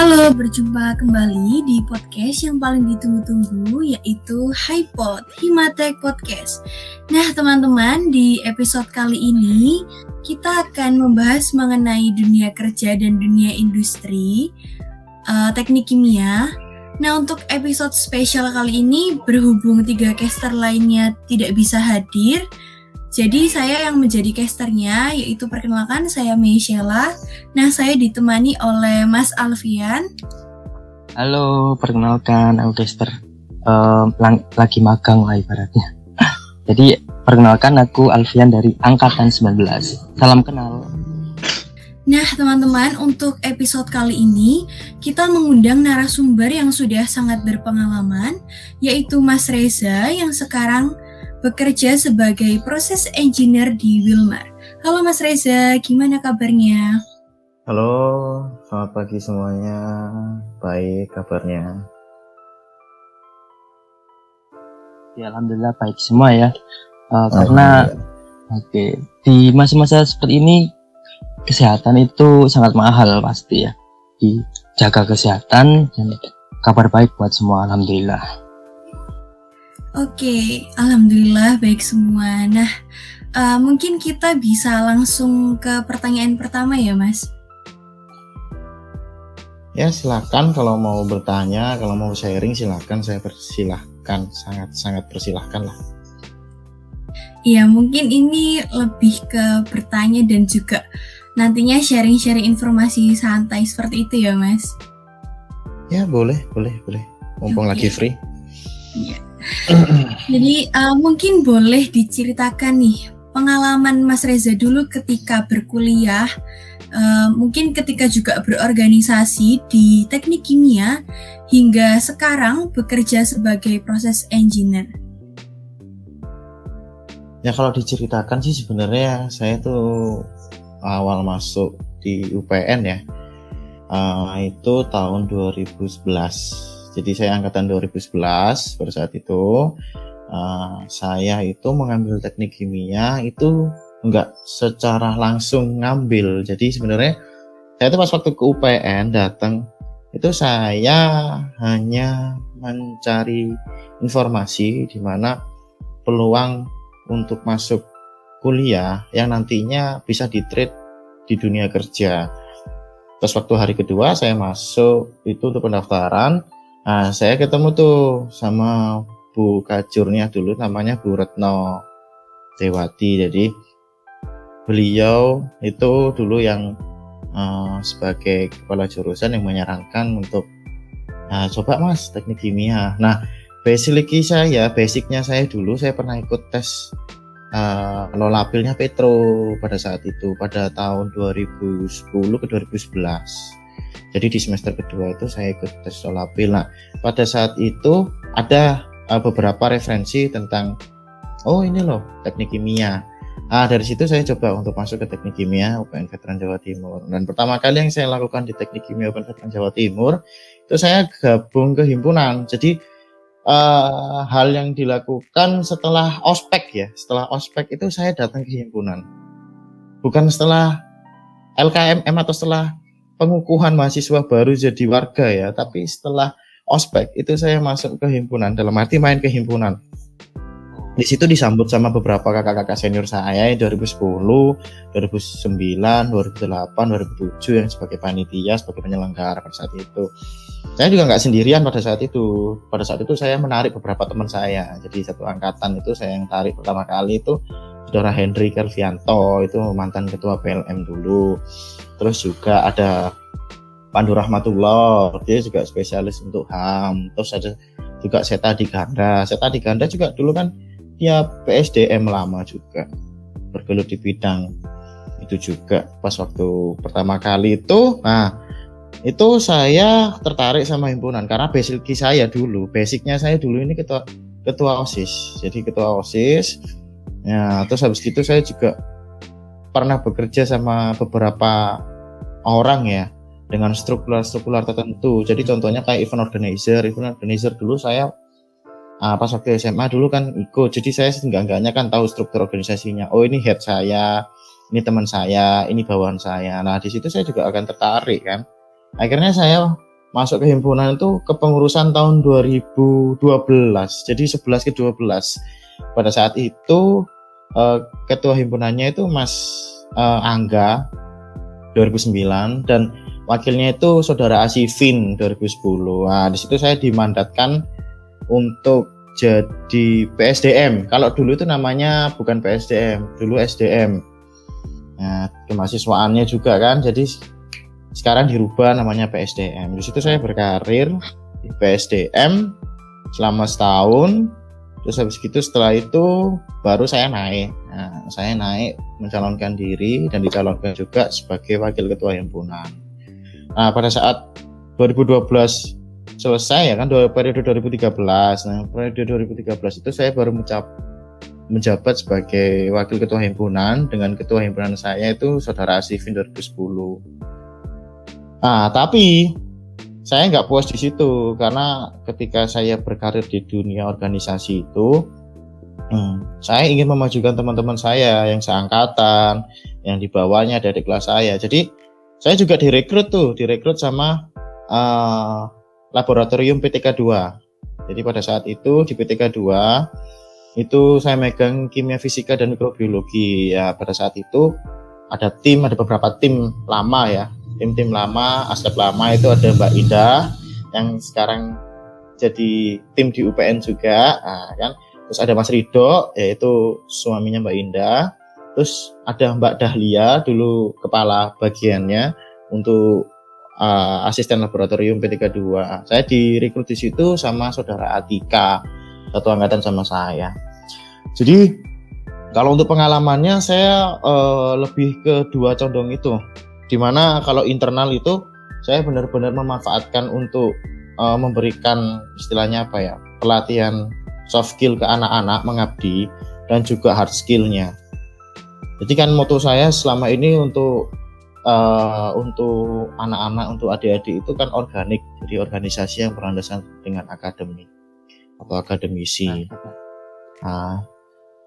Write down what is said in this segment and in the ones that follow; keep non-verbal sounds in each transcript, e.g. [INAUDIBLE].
Halo, berjumpa kembali di podcast yang paling ditunggu-tunggu yaitu HiPod, Himatek Podcast. Nah, teman-teman, di episode kali ini kita akan membahas mengenai dunia kerja dan dunia industri, uh, teknik kimia. Nah, untuk episode spesial kali ini berhubung tiga caster lainnya tidak bisa hadir, jadi saya yang menjadi casternya yaitu perkenalkan saya Meishela. Nah saya ditemani oleh Mas Alfian. Halo, perkenalkan aku caster um, lagi magang lah ibaratnya. [LAUGHS] Jadi perkenalkan aku Alfian dari angkatan 19. Salam kenal. Nah, teman-teman, untuk episode kali ini kita mengundang narasumber yang sudah sangat berpengalaman, yaitu Mas Reza yang sekarang bekerja sebagai proses engineer di Wilmar. Halo Mas Reza, gimana kabarnya? Halo, selamat pagi semuanya. Baik kabarnya. Ya, alhamdulillah baik semua ya. Uh, karena oke, okay, di masa-masa seperti ini kesehatan itu sangat mahal pasti ya. Dijaga kesehatan dan kabar baik buat semua alhamdulillah. Oke, alhamdulillah baik semua. Nah, uh, mungkin kita bisa langsung ke pertanyaan pertama ya, Mas. Ya, silakan kalau mau bertanya, kalau mau sharing silakan saya persilahkan, sangat-sangat persilahkan lah. Iya, mungkin ini lebih ke bertanya dan juga nantinya sharing-sharing informasi santai seperti itu ya, Mas. Ya, boleh, boleh, boleh. Mumpung okay. lagi free. Iya. Jadi uh, mungkin boleh diceritakan nih pengalaman Mas Reza dulu ketika berkuliah, uh, mungkin ketika juga berorganisasi di teknik kimia hingga sekarang bekerja sebagai proses engineer. Ya kalau diceritakan sih sebenarnya saya tuh awal masuk di UPN ya, uh, itu tahun 2011 jadi saya angkatan 2011 pada saat itu uh, saya itu mengambil teknik kimia itu enggak secara langsung ngambil. Jadi sebenarnya saya itu pas waktu ke UPN datang itu saya hanya mencari informasi di mana peluang untuk masuk kuliah yang nantinya bisa di trade di dunia kerja. Terus waktu hari kedua saya masuk itu untuk pendaftaran, Nah, saya ketemu tuh sama Bu Kajurnya dulu namanya Bu Retno Dewati. Jadi beliau itu dulu yang uh, sebagai kepala jurusan yang menyarankan untuk nah, coba mas teknik kimia. Nah, basic saya, basicnya saya dulu saya pernah ikut tes uh, lolapilnya Petro pada saat itu pada tahun 2010 ke 2011 jadi di semester kedua itu saya ikut tes solapil. Nah, pada saat itu ada uh, beberapa referensi tentang oh ini loh teknik kimia. Ah dari situ saya coba untuk masuk ke teknik kimia UPN Veteran Jawa Timur. Dan pertama kali yang saya lakukan di teknik kimia UPN Veteran Jawa Timur itu saya gabung ke himpunan. Jadi uh, hal yang dilakukan setelah ospek ya, setelah ospek itu saya datang ke himpunan. Bukan setelah LKMM atau setelah pengukuhan mahasiswa baru jadi warga ya, tapi setelah ospek itu saya masuk ke himpunan dalam arti main ke himpunan. Di situ disambut sama beberapa kakak-kakak senior saya 2010, 2009, 2008, 2007 yang sebagai panitia, sebagai penyelenggara pada saat itu. Saya juga nggak sendirian pada saat itu. Pada saat itu saya menarik beberapa teman saya. Jadi satu angkatan itu saya yang tarik pertama kali itu saudara Henry Kelvianto itu mantan ketua PLM dulu terus juga ada Pandu Rahmatullah. Dia juga spesialis untuk HAM terus ada juga Seta di Ganda. Seta di Ganda juga dulu kan dia PSDM lama juga. Bergelut di bidang itu juga pas waktu pertama kali itu. Nah itu saya tertarik sama himpunan karena basic saya dulu basicnya saya dulu ini ketua ketua osis. Jadi ketua osis. Ya, terus habis itu saya juga pernah bekerja sama beberapa orang ya dengan struktural-struktural tertentu. Jadi contohnya kayak event organizer, event organizer dulu saya uh, pas waktu SMA dulu kan ikut. Jadi saya enggak-enggaknya kan tahu struktur organisasinya. Oh ini head saya, ini teman saya, ini bawahan saya. Nah di situ saya juga akan tertarik kan. Akhirnya saya masuk ke himpunan itu kepengurusan tahun 2012 jadi 11 ke 12 pada saat itu uh, ketua himpunannya itu Mas uh, Angga 2009 dan wakilnya itu saudara Asifin 2010 nah di situ saya dimandatkan untuk jadi PSDM. Kalau dulu itu namanya bukan PSDM, dulu SDM. Nah, kemahasiswaannya juga kan, jadi sekarang dirubah namanya PSDM. Di situ saya berkarir di PSDM selama setahun. Terus habis itu setelah itu baru saya naik. Nah, saya naik mencalonkan diri dan dicalonkan juga sebagai wakil ketua himpunan. Nah, pada saat 2012 selesai ya kan periode 2013. Nah, periode 2013 itu saya baru mencap, menjabat sebagai wakil ketua himpunan dengan ketua himpunan saya itu saudara Asifin 2010. Nah, tapi saya nggak puas di situ karena ketika saya berkarir di dunia organisasi itu hmm, saya ingin memajukan teman-teman saya yang seangkatan, yang di bawahnya dari kelas saya. Jadi saya juga direkrut tuh, direkrut sama uh, laboratorium PTK 2. Jadi pada saat itu di PTK 2 itu saya megang kimia fisika dan mikrobiologi. Ya pada saat itu ada tim, ada beberapa tim lama ya. Tim-tim lama, aspek lama itu ada Mbak Ida yang sekarang jadi tim di UPN juga, nah, kan. Terus ada Mas Rido, yaitu suaminya Mbak Indah. Terus ada Mbak Dahlia, dulu kepala bagiannya untuk uh, asisten laboratorium P32. Saya direkrut di situ sama saudara Atika, satu angkatan sama saya. Jadi kalau untuk pengalamannya saya uh, lebih ke dua condong itu. Di mana kalau internal itu saya benar-benar memanfaatkan untuk uh, memberikan istilahnya apa ya pelatihan soft skill ke anak-anak mengabdi dan juga hard skillnya. Jadi kan moto saya selama ini untuk uh, untuk anak-anak untuk adik-adik itu kan organik. Jadi organisasi yang berlandaskan dengan akademi atau akademisi. Nah,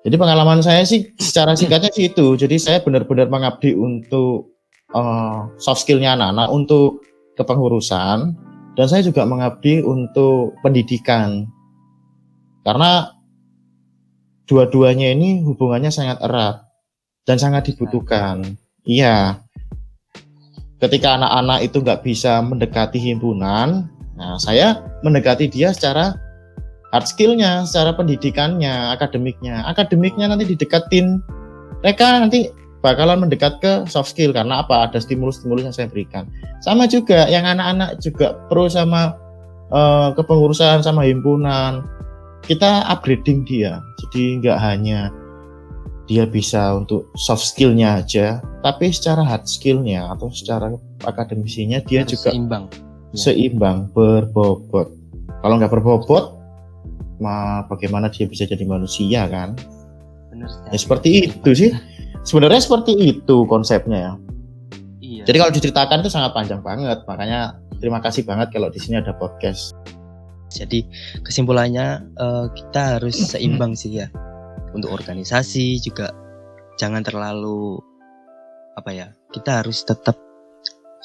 jadi pengalaman saya sih secara singkatnya sih itu. Jadi saya benar-benar mengabdi untuk uh, soft skillnya anak-anak untuk kepengurusan. Dan saya juga mengabdi untuk pendidikan. Karena dua-duanya ini hubungannya sangat erat dan sangat dibutuhkan. Iya, ketika anak-anak itu nggak bisa mendekati himpunan, nah saya mendekati dia secara hard skillnya, secara pendidikannya, akademiknya. Akademiknya nanti dideketin, mereka nanti bakalan mendekat ke soft skill karena apa? Ada stimulus-stimulus yang saya berikan. Sama juga yang anak-anak juga pro sama uh, kepengurusan sama himpunan. Kita upgrading dia, jadi nggak hanya dia bisa untuk soft skillnya aja, tapi secara hard skillnya atau secara akademisinya dia Harus juga seimbang, ya. seimbang berbobot. Kalau nggak berbobot, ma bagaimana dia bisa jadi manusia kan? Benar Ya, seperti itu sih. Sebenarnya seperti itu konsepnya ya. Iya. Jadi kalau diceritakan itu sangat panjang banget, makanya terima kasih banget kalau di sini ada podcast. Jadi kesimpulannya uh, kita harus [CLEARS THROAT] seimbang sih ya untuk organisasi juga jangan terlalu apa ya kita harus tetap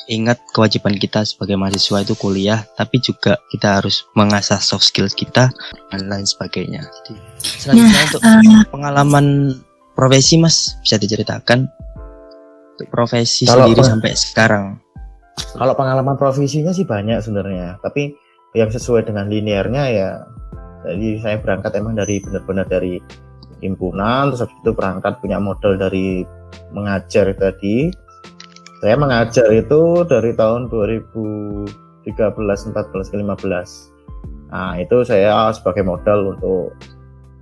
ingat kewajiban kita sebagai mahasiswa itu kuliah tapi juga kita harus mengasah soft skills kita dan lain sebagainya. Jadi selanjutnya nah, untuk uh, pengalaman profesi mas bisa diceritakan? Untuk profesi kalau sendiri sampai sekarang. Kalau pengalaman profesinya sih banyak sebenarnya tapi yang sesuai dengan linearnya ya jadi saya berangkat emang dari benar-benar dari himpunan terus itu berangkat punya modal dari mengajar tadi. Saya mengajar itu dari tahun 2013 14 ke 15 nah itu saya sebagai modal untuk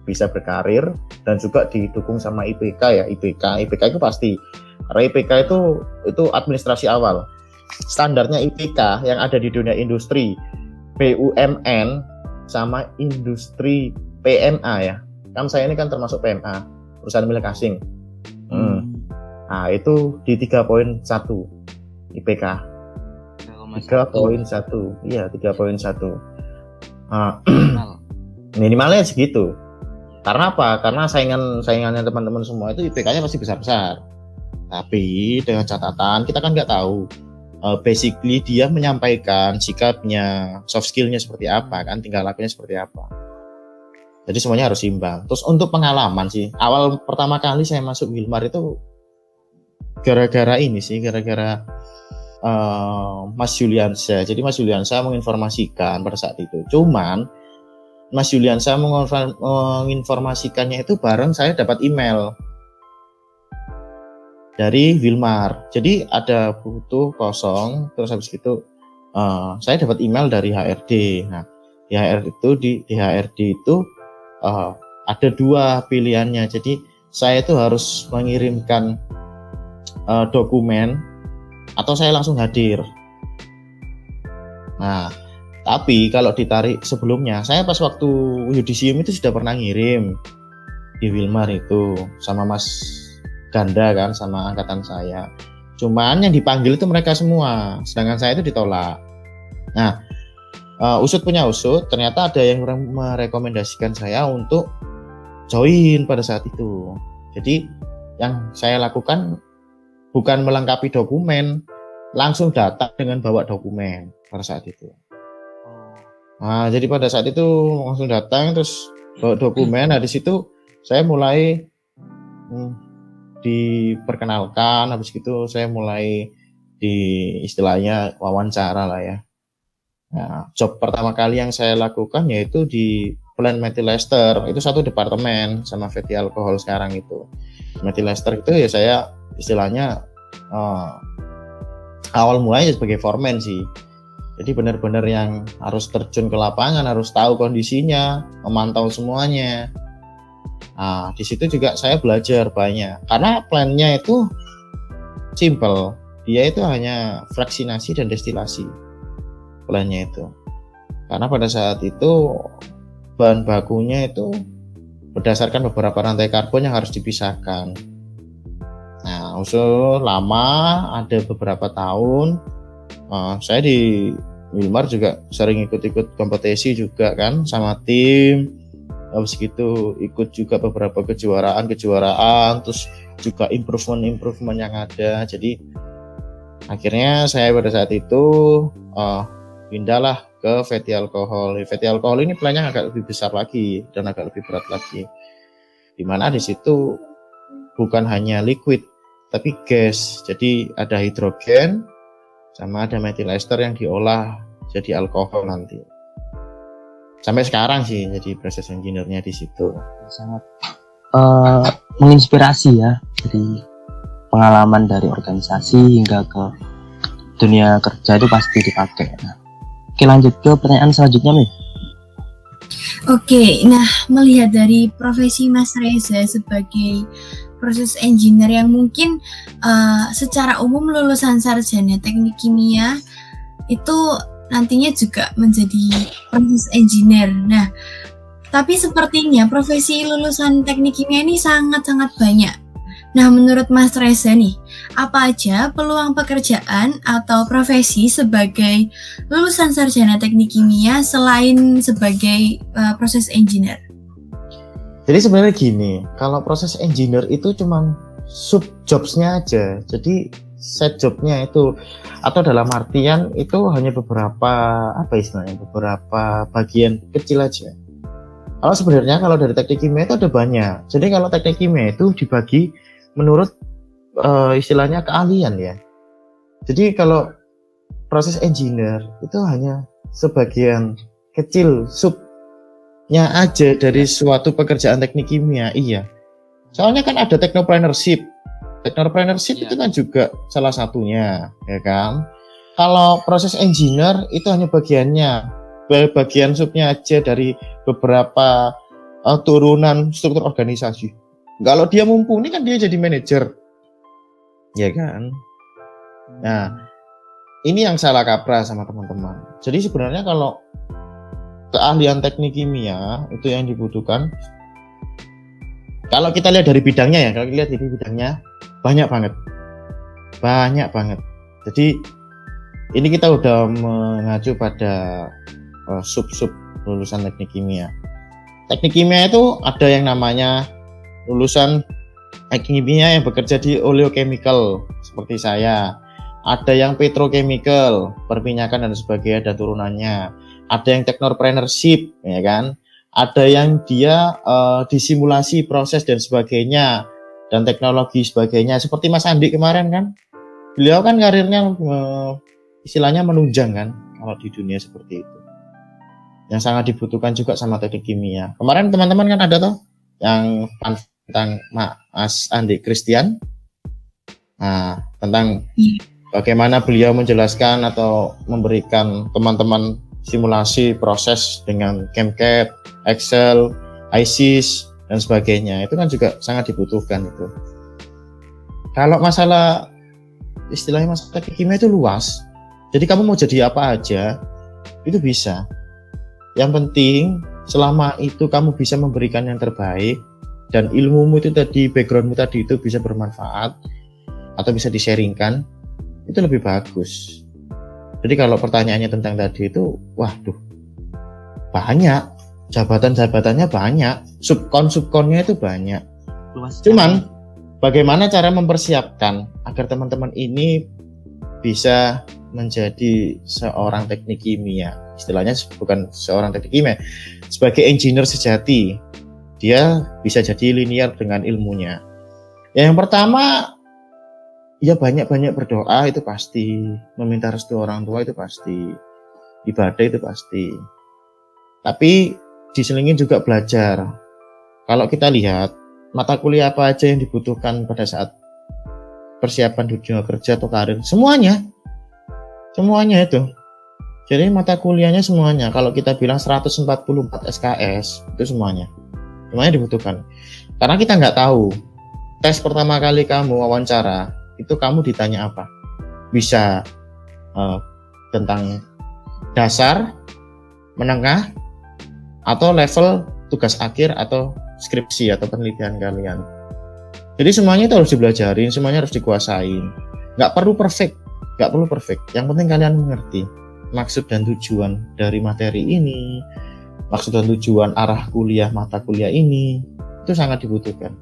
bisa berkarir dan juga didukung sama IPK ya IPK IPK itu pasti karena IPK itu itu administrasi awal. Standarnya IPK yang ada di dunia industri BUMN sama industri PMA ya kan saya ini kan termasuk PMA perusahaan milik asing. Hmm. hmm. nah itu di 3.1 IPK 3.1 iya 3.1 nah, [CLEARS THROAT] minimalnya segitu. Karena apa? Karena saingan saingannya teman-teman semua itu IPK-nya pasti besar besar tapi dengan catatan kita kan nggak tahu uh, basically dia menyampaikan sikapnya, soft skillnya seperti apa kan, tinggal lakunya seperti apa. Jadi semuanya harus imbang. Terus untuk pengalaman sih, awal pertama kali saya masuk Wilmar itu gara-gara ini sih, gara-gara uh, Mas Juliansa. Jadi Mas Juliansa menginformasikan pada saat itu. Cuman Mas Juliansa menginformasikannya itu bareng saya dapat email dari Wilmar. Jadi ada butuh kosong, terus habis itu uh, saya dapat email dari HRD. Nah, di HRD itu di, di HRD itu uh, ada dua pilihannya. Jadi saya itu harus mengirimkan uh, dokumen atau saya langsung hadir. Nah, tapi kalau ditarik sebelumnya, saya pas waktu yudisium itu sudah pernah ngirim di Wilmar itu sama Mas Ganda kan sama angkatan saya. Cuman yang dipanggil itu mereka semua, sedangkan saya itu ditolak. Nah, uh, usut punya usut ternyata ada yang merekomendasikan saya untuk join pada saat itu. Jadi yang saya lakukan bukan melengkapi dokumen langsung datang dengan bawa dokumen pada saat itu. Nah jadi pada saat itu langsung datang terus bawa dokumen. Nah di situ saya mulai hmm, diperkenalkan habis itu saya mulai di istilahnya wawancara lah ya Nah, job pertama kali yang saya lakukan yaitu di Plant Methyl Ester. Itu satu departemen sama fatty alkohol sekarang itu. Methyl Ester itu ya saya istilahnya uh, awal mulanya sebagai foreman sih. Jadi benar-benar yang harus terjun ke lapangan, harus tahu kondisinya, memantau semuanya. Nah, di situ juga saya belajar banyak. Karena plannya itu simple. Dia itu hanya fraksinasi dan destilasi plannya itu. Karena pada saat itu bahan bakunya itu berdasarkan beberapa rantai karbon yang harus dipisahkan. Nah usul lama ada beberapa tahun uh, saya di Wilmar juga sering ikut-ikut kompetisi juga kan sama tim. Habis gitu ikut juga beberapa kejuaraan-kejuaraan terus juga improvement-improvement yang ada. Jadi akhirnya saya pada saat itu uh, pindahlah ke fatty alkohol. Fatty alkohol ini plannya agak lebih besar lagi dan agak lebih berat lagi. Di mana di situ bukan hanya liquid tapi gas. Jadi ada hidrogen sama ada methyl ester yang diolah jadi alkohol nanti. Sampai sekarang sih jadi proses engineer-nya di situ. Sangat uh, menginspirasi ya dari pengalaman dari organisasi hingga ke dunia kerja itu pasti dipakai. Nah, Oke lanjut ke pertanyaan selanjutnya nih. Oke, nah melihat dari profesi Mas Reza sebagai proses engineer yang mungkin uh, secara umum lulusan sarjana teknik kimia itu nantinya juga menjadi proses engineer. Nah, tapi sepertinya profesi lulusan teknik kimia ini sangat-sangat banyak Nah, menurut Mas Reza nih, apa aja peluang pekerjaan atau profesi sebagai lulusan sarjana teknik kimia selain sebagai uh, proses engineer? Jadi sebenarnya gini, kalau proses engineer itu cuma sub jobsnya aja. Jadi set jobnya itu atau dalam artian itu hanya beberapa apa istilahnya beberapa bagian kecil aja. Kalau sebenarnya kalau dari teknik kimia itu ada banyak. Jadi kalau teknik kimia itu dibagi menurut uh, istilahnya keahlian ya. Jadi kalau proses engineer itu hanya sebagian kecil subnya aja dari suatu pekerjaan teknik kimia. Iya. Soalnya kan ada technopreneurship. Technopreneurship ya. itu kan juga salah satunya, ya kan? Kalau proses engineer itu hanya bagiannya, bagian subnya aja dari beberapa uh, turunan struktur organisasi. Kalau dia mumpuni kan dia jadi manajer. Ya kan? Nah, ini yang salah kaprah sama teman-teman. Jadi sebenarnya kalau keahlian teknik kimia itu yang dibutuhkan kalau kita lihat dari bidangnya ya, kalau kita lihat dari bidangnya banyak banget. Banyak banget. Jadi ini kita udah mengacu pada uh, sub-sub lulusan teknik kimia. Teknik kimia itu ada yang namanya lulusan kimia yang bekerja di oleochemical seperti saya. ada yang petrochemical, perminyakan dan sebagainya ada turunannya. Ada yang technopreneurship, ya kan? Ada yang dia uh, disimulasi proses dan sebagainya dan teknologi sebagainya. Seperti Mas Andi kemarin kan, beliau kan karirnya uh, istilahnya menunjang kan kalau di dunia seperti itu. Yang sangat dibutuhkan juga sama teknik kimia. Kemarin teman-teman kan ada tuh yang tentang Mas Andi Christian. Nah, tentang bagaimana beliau menjelaskan atau memberikan teman-teman simulasi proses dengan ChemCAD, Excel, ISIS dan sebagainya itu kan juga sangat dibutuhkan itu. Kalau masalah istilahnya masalah kimia itu luas. Jadi kamu mau jadi apa aja itu bisa. Yang penting selama itu kamu bisa memberikan yang terbaik dan ilmumu itu tadi backgroundmu tadi itu bisa bermanfaat atau bisa di-sharingkan itu lebih bagus. Jadi kalau pertanyaannya tentang tadi itu, waduh, banyak. Jabatan-jabatannya banyak, subkon subkonnya itu banyak. Luas Cuman bagaimana cara mempersiapkan agar teman-teman ini bisa menjadi seorang teknik kimia, istilahnya bukan seorang teknik kimia, sebagai engineer sejati, dia bisa jadi linear dengan ilmunya. Yang pertama ya banyak-banyak berdoa itu pasti, meminta restu orang tua itu pasti, ibadah itu pasti. Tapi diselingin juga belajar. Kalau kita lihat mata kuliah apa aja yang dibutuhkan pada saat persiapan dunia kerja atau karir, semuanya, semuanya itu. Jadi mata kuliahnya semuanya. Kalau kita bilang 144 SKS itu semuanya, semuanya dibutuhkan. Karena kita nggak tahu tes pertama kali kamu wawancara itu kamu ditanya apa? Bisa uh, tentang dasar, menengah, atau level tugas akhir atau skripsi atau penelitian kalian. Jadi semuanya itu harus dibelajarin, semuanya harus dikuasain. Nggak perlu perfect, nggak perlu perfect. Yang penting kalian mengerti maksud dan tujuan dari materi ini, maksud dan tujuan arah kuliah mata kuliah ini, itu sangat dibutuhkan.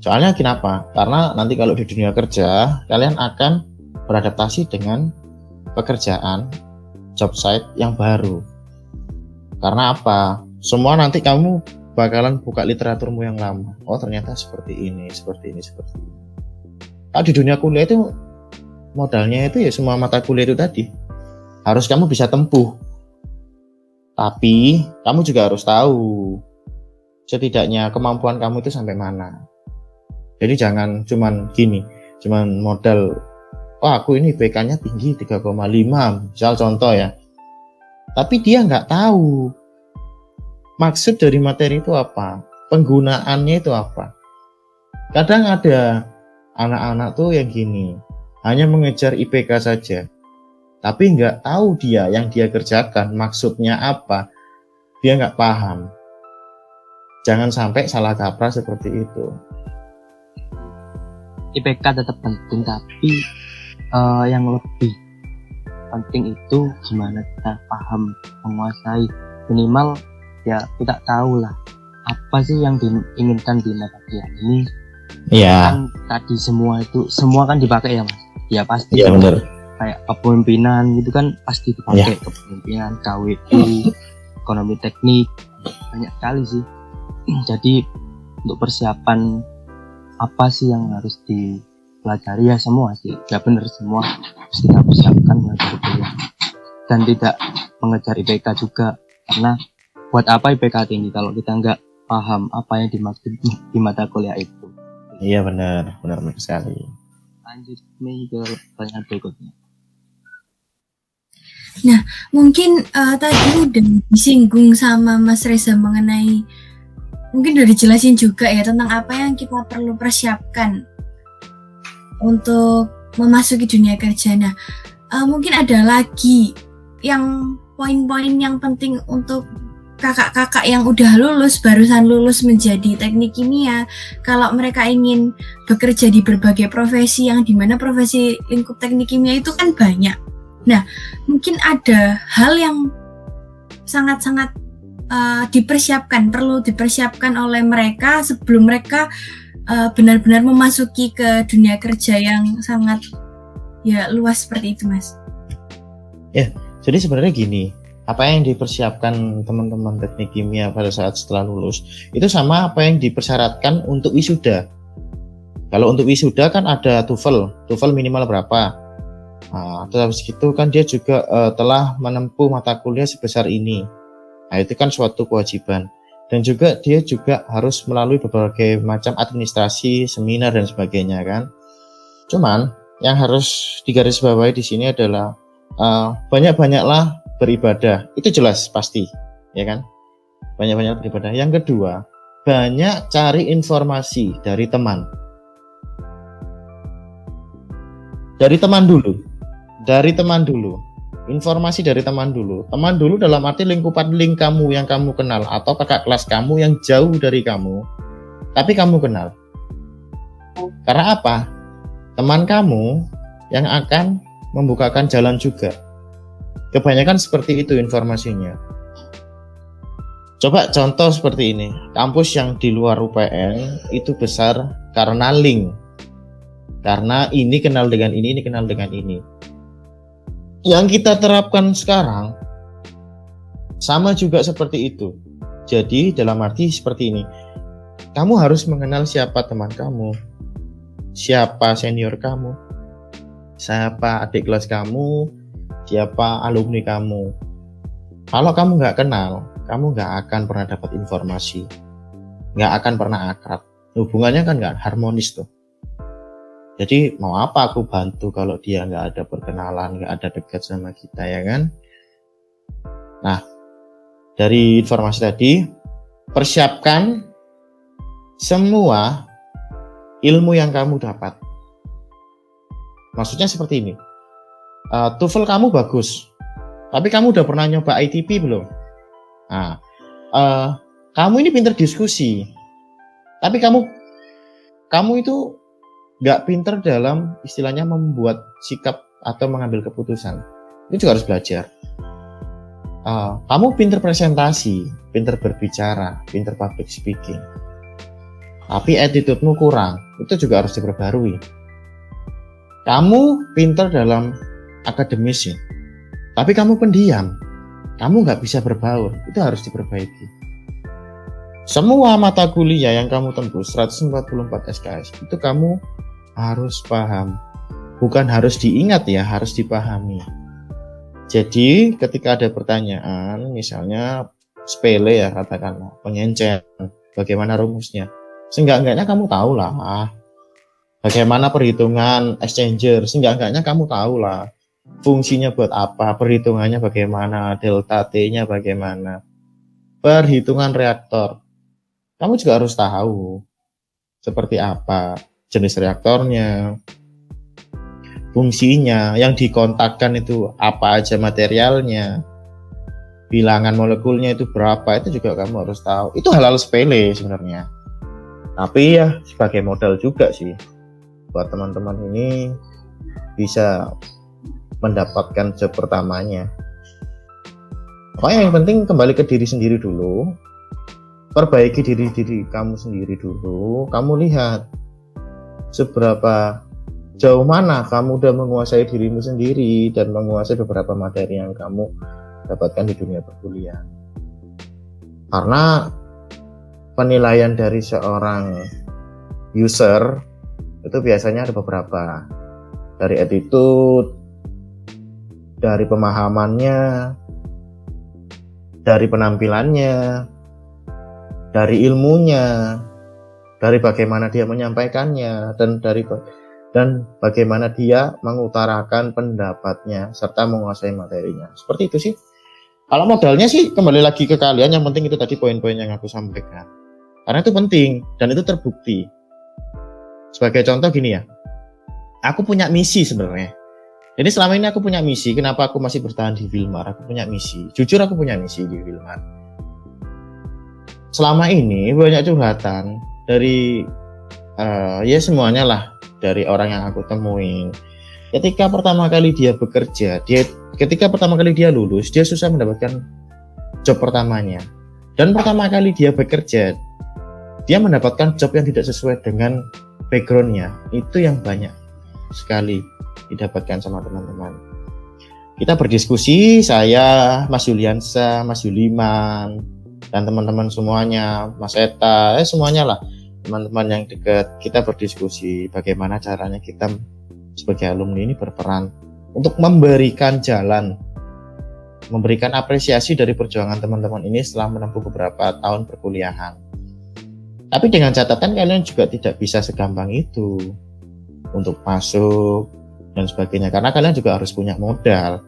Soalnya kenapa? Karena nanti kalau di dunia kerja, kalian akan beradaptasi dengan pekerjaan job site yang baru. Karena apa? Semua nanti kamu bakalan buka literaturmu yang lama. Oh ternyata seperti ini, seperti ini, seperti ini. Kalau di dunia kuliah itu modalnya itu ya semua mata kuliah itu tadi. Harus kamu bisa tempuh. Tapi kamu juga harus tahu setidaknya kemampuan kamu itu sampai mana. Jadi jangan cuman gini, cuman modal oh aku ini BK-nya tinggi 3,5 misal contoh ya. Tapi dia nggak tahu maksud dari materi itu apa, penggunaannya itu apa. Kadang ada anak-anak tuh yang gini, hanya mengejar IPK saja. Tapi nggak tahu dia yang dia kerjakan maksudnya apa. Dia nggak paham. Jangan sampai salah kaprah seperti itu. IPK tetap penting tapi uh, yang lebih penting itu gimana kita paham menguasai minimal ya kita tahu lah apa sih yang diinginkan di mata kuliah ini Iya. Kan tadi semua itu semua kan dipakai ya mas. Ya pasti. Iya benar. Kayak kepemimpinan gitu kan pasti dipakai ya. kepemimpinan, KWU, ekonomi teknik banyak sekali sih. [CLEARS THROAT] Jadi untuk persiapan apa sih yang harus dipelajari? Ya semua sih. Ya benar semua. Harus kita persiapkan belajar kuliah. Dan tidak mengejar IPK juga. Karena buat apa IPK tinggi kalau kita nggak paham apa yang dimaksud di mata kuliah itu? Iya benar benar sekali. Lanjut nih ke pertanyaan berikutnya Nah, mungkin uh, tadi udah disinggung sama Mas Reza mengenai mungkin udah dijelasin juga ya tentang apa yang kita perlu persiapkan untuk memasuki dunia kerja. Nah, uh, mungkin ada lagi yang poin-poin yang penting untuk kakak-kakak yang udah lulus, barusan lulus menjadi teknik kimia, kalau mereka ingin bekerja di berbagai profesi yang di mana profesi lingkup teknik kimia itu kan banyak. Nah, mungkin ada hal yang sangat-sangat uh, dipersiapkan, perlu dipersiapkan oleh mereka sebelum mereka eh, benar-benar memasuki ke dunia kerja yang sangat ya luas seperti itu mas Jadi sebenarnya gini, apa yang dipersiapkan teman-teman teknik kimia pada saat setelah lulus itu sama apa yang dipersyaratkan untuk wisuda. Kalau untuk wisuda kan ada TOEFL, TOEFL minimal berapa? Nah, terus habis itu kan dia juga eh, telah menempuh mata kuliah sebesar ini. Nah, itu kan suatu kewajiban. Dan juga dia juga harus melalui berbagai macam administrasi, seminar dan sebagainya kan. Cuman yang harus digarisbawahi di sini adalah eh, banyak-banyaklah beribadah. Itu jelas pasti, ya kan? Banyak-banyak beribadah. Yang kedua, banyak cari informasi dari teman. Dari teman dulu. Dari teman dulu. Informasi dari teman dulu. Teman dulu dalam arti lingkupan link kamu yang kamu kenal atau kakak kelas kamu yang jauh dari kamu, tapi kamu kenal. Karena apa? Teman kamu yang akan membukakan jalan juga. Kebanyakan seperti itu informasinya. Coba contoh seperti ini. Kampus yang di luar UPN itu besar karena link. Karena ini kenal dengan ini, ini kenal dengan ini. Yang kita terapkan sekarang sama juga seperti itu. Jadi dalam arti seperti ini. Kamu harus mengenal siapa teman kamu, siapa senior kamu, siapa adik kelas kamu, siapa alumni kamu. Kalau kamu nggak kenal, kamu nggak akan pernah dapat informasi, nggak akan pernah akrab. Hubungannya kan nggak harmonis tuh. Jadi mau apa aku bantu kalau dia nggak ada perkenalan, nggak ada dekat sama kita ya kan? Nah, dari informasi tadi, persiapkan semua ilmu yang kamu dapat. Maksudnya seperti ini. Uh, TOEFL kamu bagus, tapi kamu udah pernah nyoba ITP belum? Nah, uh, kamu ini pinter diskusi, tapi kamu kamu itu nggak pinter dalam istilahnya membuat sikap atau mengambil keputusan. Itu juga harus belajar. Uh, kamu pinter presentasi, pinter berbicara, pinter public speaking. Tapi attitude-mu kurang, itu juga harus diperbarui. Kamu pinter dalam akademis ya, tapi kamu pendiam, kamu nggak bisa berbaur, itu harus diperbaiki. Semua mata kuliah yang kamu tembus 144 SKS itu kamu harus paham. Bukan harus diingat ya, harus dipahami. Jadi ketika ada pertanyaan, misalnya sepele ya katakanlah, pengencet, bagaimana rumusnya? Seenggak-enggaknya kamu tahu lah. Bagaimana perhitungan exchanger? Seenggak-enggaknya kamu tahu lah. Fungsinya buat apa? Perhitungannya bagaimana? Delta T-nya bagaimana? Perhitungan reaktor. Kamu juga harus tahu seperti apa jenis reaktornya, fungsinya, yang dikontakkan itu apa aja materialnya, bilangan molekulnya itu berapa, itu juga kamu harus tahu. Itu hal-hal sepele sebenarnya. Tapi ya sebagai modal juga sih buat teman-teman ini bisa mendapatkan job pertamanya. Pokoknya yang penting kembali ke diri sendiri dulu, perbaiki diri diri kamu sendiri dulu. Kamu lihat seberapa jauh mana kamu udah menguasai dirimu sendiri dan menguasai beberapa materi yang kamu dapatkan di dunia perkuliahan. Karena penilaian dari seorang user itu biasanya ada beberapa dari attitude, dari pemahamannya, dari penampilannya, dari ilmunya, dari bagaimana dia menyampaikannya dan dari dan bagaimana dia mengutarakan pendapatnya serta menguasai materinya. Seperti itu sih. Kalau modalnya sih kembali lagi ke kalian yang penting itu tadi poin-poin yang aku sampaikan. Karena itu penting dan itu terbukti. Sebagai contoh gini ya. Aku punya misi sebenarnya. Jadi selama ini aku punya misi, kenapa aku masih bertahan di Wilmar? Aku punya misi. Jujur aku punya misi di Wilmar. Selama ini banyak curhatan dari uh, ya semuanya lah dari orang yang aku temuin. Ketika pertama kali dia bekerja dia ketika pertama kali dia lulus dia susah mendapatkan job pertamanya. Dan pertama kali dia bekerja dia mendapatkan job yang tidak sesuai dengan backgroundnya. Itu yang banyak sekali didapatkan sama teman-teman. Kita berdiskusi, saya, Mas Yuliansa, Mas Yuliman, dan teman-teman semuanya, Mas Eta, eh semuanya lah, teman-teman yang dekat, kita berdiskusi bagaimana caranya kita sebagai alumni ini berperan untuk memberikan jalan, memberikan apresiasi dari perjuangan teman-teman ini setelah menempuh beberapa tahun perkuliahan. Tapi dengan catatan kalian juga tidak bisa segampang itu untuk masuk dan sebagainya karena kalian juga harus punya modal.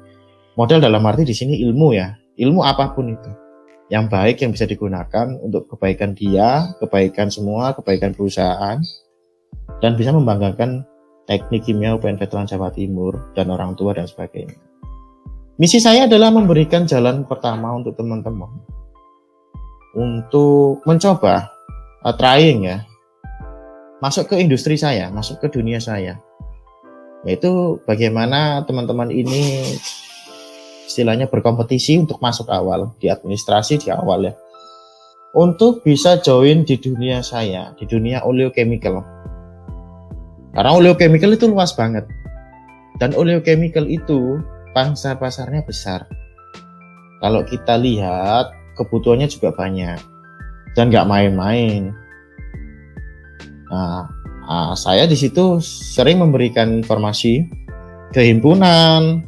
Modal dalam arti di sini ilmu ya, ilmu apa pun itu yang baik yang bisa digunakan untuk kebaikan dia, kebaikan semua, kebaikan perusahaan dan bisa membanggakan teknik kimia UPN Veteran Jawa Timur dan orang tua dan sebagainya. Misi saya adalah memberikan jalan pertama untuk teman-teman untuk mencoba uh, trying ya masuk ke industri saya, masuk ke dunia saya yaitu bagaimana teman-teman ini istilahnya berkompetisi untuk masuk awal di administrasi di awal ya. Untuk bisa join di dunia saya di dunia oleochemical. Karena oleochemical itu luas banget. Dan oleochemical itu pangsa pasarnya besar. Kalau kita lihat kebutuhannya juga banyak. Dan nggak main-main. Nah Nah, saya di situ sering memberikan informasi ke himpunan,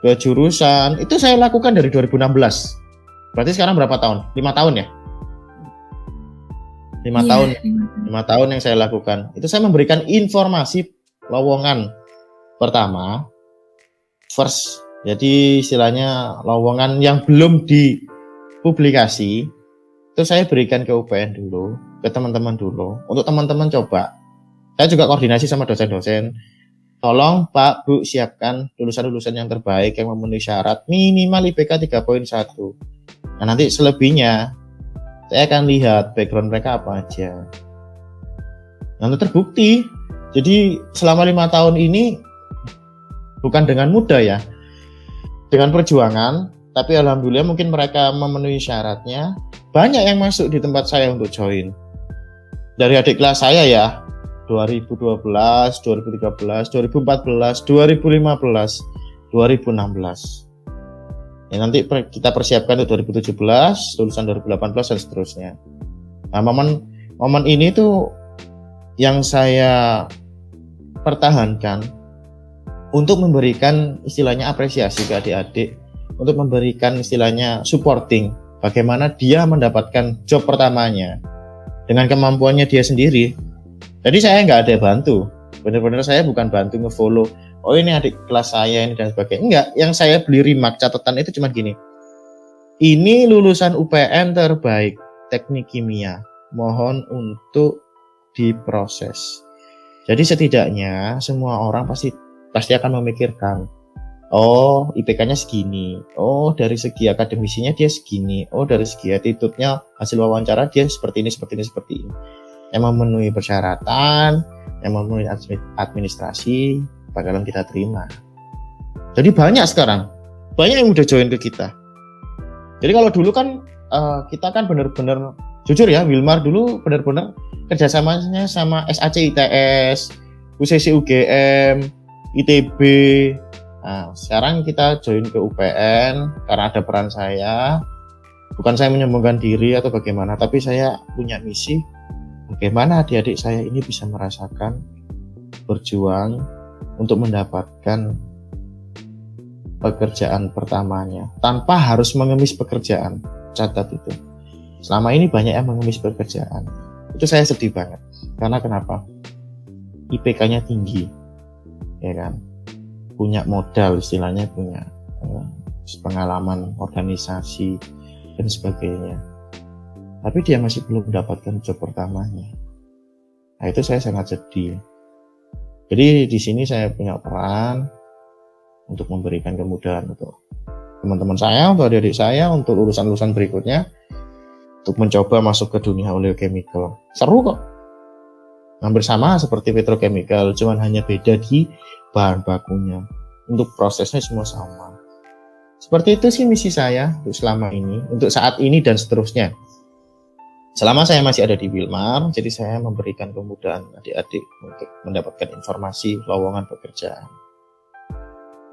ke jurusan. Itu saya lakukan dari 2016. Berarti sekarang berapa tahun? Lima tahun ya? Lima yeah, tahun. Lima tahun yang saya lakukan. Itu saya memberikan informasi lowongan pertama, first. Jadi istilahnya lowongan yang belum dipublikasi itu saya berikan ke UPN dulu, ke teman-teman dulu, untuk teman-teman coba saya juga koordinasi sama dosen-dosen. Tolong Pak, Bu, siapkan lulusan-lulusan yang terbaik yang memenuhi syarat minimal IPK 3.1. Nah nanti selebihnya saya akan lihat background mereka apa aja. Nanti terbukti. Jadi selama lima tahun ini bukan dengan mudah ya, dengan perjuangan. Tapi alhamdulillah mungkin mereka memenuhi syaratnya. Banyak yang masuk di tempat saya untuk join. Dari adik kelas saya ya, 2012, 2013, 2014, 2015, 2016. Ya, nanti kita persiapkan untuk 2017, lulusan 2018 dan seterusnya. Nah, momen momen ini tuh yang saya pertahankan untuk memberikan istilahnya apresiasi ke adik-adik, untuk memberikan istilahnya supporting bagaimana dia mendapatkan job pertamanya dengan kemampuannya dia sendiri jadi saya nggak ada bantu. Benar-benar saya bukan bantu ngefollow. Oh ini adik kelas saya ini dan sebagainya. Enggak, yang saya beli remark catatan itu cuma gini. Ini lulusan UPN terbaik teknik kimia. Mohon untuk diproses. Jadi setidaknya semua orang pasti pasti akan memikirkan Oh, IPK-nya segini. Oh, dari segi akademisinya dia segini. Oh, dari segi attitude-nya hasil wawancara dia seperti ini, seperti ini, seperti ini yang memenuhi persyaratan, yang memenuhi administrasi, bakalan kita terima. Jadi banyak sekarang, banyak yang udah join ke kita. Jadi kalau dulu kan uh, kita kan benar-benar jujur ya, Wilmar dulu benar-benar kerjasamanya sama SAC ITS, UCC UGM, ITB. Nah, sekarang kita join ke UPN karena ada peran saya. Bukan saya menyombongkan diri atau bagaimana, tapi saya punya misi bagaimana adik-adik saya ini bisa merasakan berjuang untuk mendapatkan pekerjaan pertamanya tanpa harus mengemis pekerjaan. Catat itu. Selama ini banyak yang mengemis pekerjaan. Itu saya sedih banget. Karena kenapa? IPK-nya tinggi. Ya kan? Punya modal istilahnya punya eh, pengalaman organisasi dan sebagainya tapi dia masih belum mendapatkan job pertamanya. Nah itu saya sangat sedih. Jadi di sini saya punya peran untuk memberikan kemudahan untuk teman-teman saya, untuk adik-adik saya, untuk lulusan-lulusan berikutnya, untuk mencoba masuk ke dunia oleochemical. Seru kok. Hampir sama seperti petrochemical, cuman hanya beda di bahan bakunya. Untuk prosesnya semua sama. Seperti itu sih misi saya untuk selama ini, untuk saat ini dan seterusnya. Selama saya masih ada di Wilmar, jadi saya memberikan kemudahan adik-adik untuk mendapatkan informasi lowongan pekerjaan.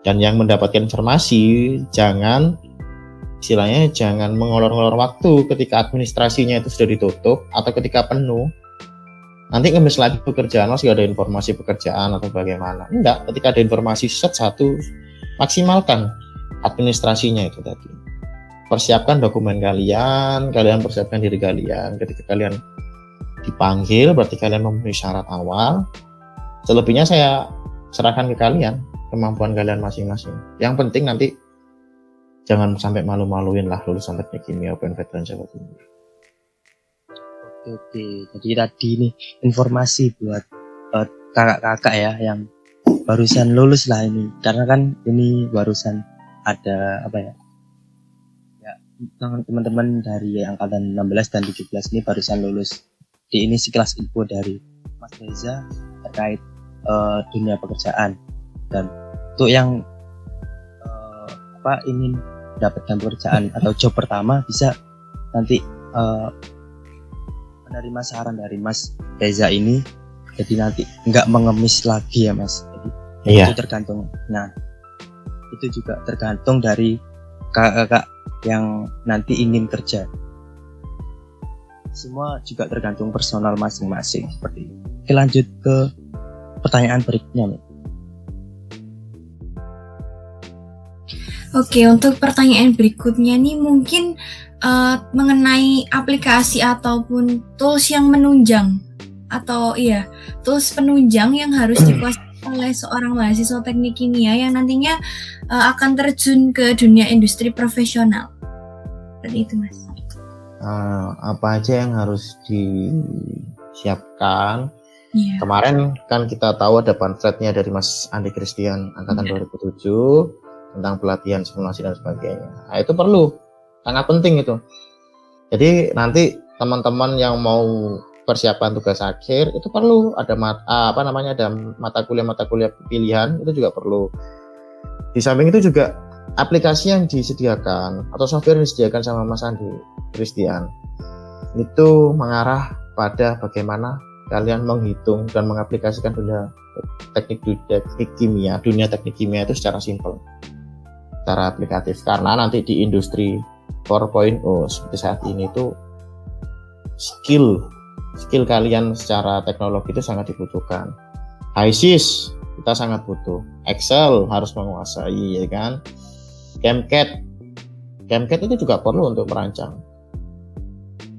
dan yang mendapatkan informasi jangan istilahnya jangan mengolor-olor waktu ketika administrasinya itu sudah ditutup atau ketika penuh. Nanti ngemis lagi pekerjaan masih ada informasi pekerjaan atau bagaimana. Enggak ketika ada informasi set satu maksimalkan administrasinya itu tadi persiapkan dokumen kalian kalian persiapkan diri kalian ketika kalian dipanggil berarti kalian memenuhi syarat awal selebihnya saya serahkan ke kalian kemampuan kalian masing-masing yang penting nanti jangan sampai malu-maluin lah lulusan teknik kimia Open Veteran Jawa Timur. Oke, oke. Jadi tadi ini informasi buat kakak kakak-kakak ya yang barusan lulus lah ini. Karena kan ini barusan ada apa ya? Teman-teman dari angkatan 16 dan 17 ini barusan lulus. Di ini sekelas info dari Mas Reza terkait uh, dunia pekerjaan dan untuk yang uh, apa ingin mendapatkan pekerjaan [LAUGHS] atau job pertama bisa nanti uh, menerima saran dari Mas Reza ini jadi nanti nggak mengemis lagi ya Mas jadi iya. itu tergantung nah itu juga tergantung dari kakak-kakak yang nanti ingin kerja semua juga tergantung personal masing-masing seperti itu. Oke lanjut ke pertanyaan berikutnya nih. Oke, untuk pertanyaan berikutnya nih mungkin uh, mengenai aplikasi ataupun tools yang menunjang atau iya, tools penunjang yang harus [CLEARS THROAT] dikuasai oleh seorang mahasiswa teknik kimia yang nantinya uh, akan terjun ke dunia industri profesional. Seperti itu, Mas. Uh, apa aja yang harus disiapkan? Yeah. Kemarin kan kita tahu ada pamfletnya dari Mas Andi Christian angkatan yeah. 2007 tentang pelatihan simulasi dan sebagainya. Nah, itu perlu, sangat penting itu. Jadi nanti teman-teman yang mau persiapan tugas akhir itu perlu ada mat, ah, apa namanya ada mata kuliah mata kuliah pilihan itu juga perlu. Di samping itu juga aplikasi yang disediakan atau software yang disediakan sama Mas Andi Christian itu mengarah pada bagaimana kalian menghitung dan mengaplikasikan dunia teknik teknik kimia dunia teknik kimia itu secara simpel secara aplikatif karena nanti di industri 4.0 seperti saat ini itu skill skill kalian secara teknologi itu sangat dibutuhkan. HiSys kita sangat butuh. Excel harus menguasai ya kan. ChemCAD ChemCAD itu juga perlu untuk merancang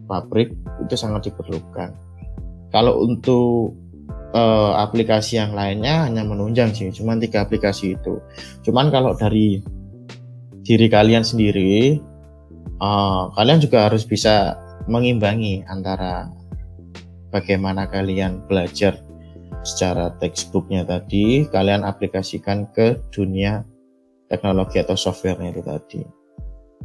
pabrik itu sangat diperlukan. Kalau untuk uh, aplikasi yang lainnya hanya menunjang sih, cuma tiga aplikasi itu. Cuman kalau dari diri kalian sendiri, uh, kalian juga harus bisa mengimbangi antara bagaimana kalian belajar secara textbooknya tadi, kalian aplikasikan ke dunia teknologi atau softwarenya itu tadi.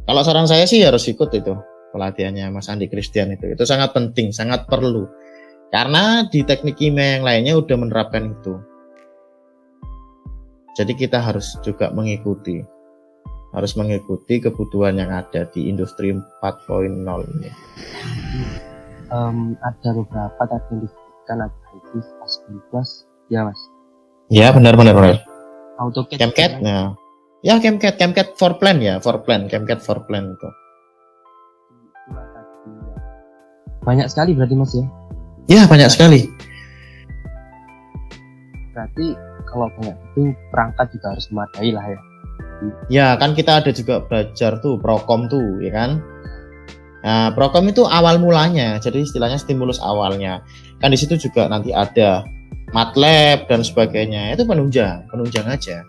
Kalau saran saya sih harus ikut itu pelatihannya Mas Andi Christian itu. Itu sangat penting, sangat perlu. Karena di teknik kimia yang lainnya udah menerapkan itu. Jadi kita harus juga mengikuti harus mengikuti kebutuhan yang ada di industri 4.0 ini. Um, ada beberapa tadi disebutkan ada IT, Aspen Plus, ya mas? Ya benar benar benar. AutoCAD. ChemCAD, ya. Ya ChemCAD, ChemCAD for plan ya, for plan, ChemCAD for plan itu. Banyak sekali berarti mas ya? Ya banyak sekali. Berarti kalau banyak itu perangkat juga harus memadai lah ya. Ya kan kita ada juga belajar tuh prokom tuh ya kan. Nah prokom itu awal mulanya, jadi istilahnya stimulus awalnya. Kan di situ juga nanti ada matlab dan sebagainya. Itu penunjang, penunjang aja.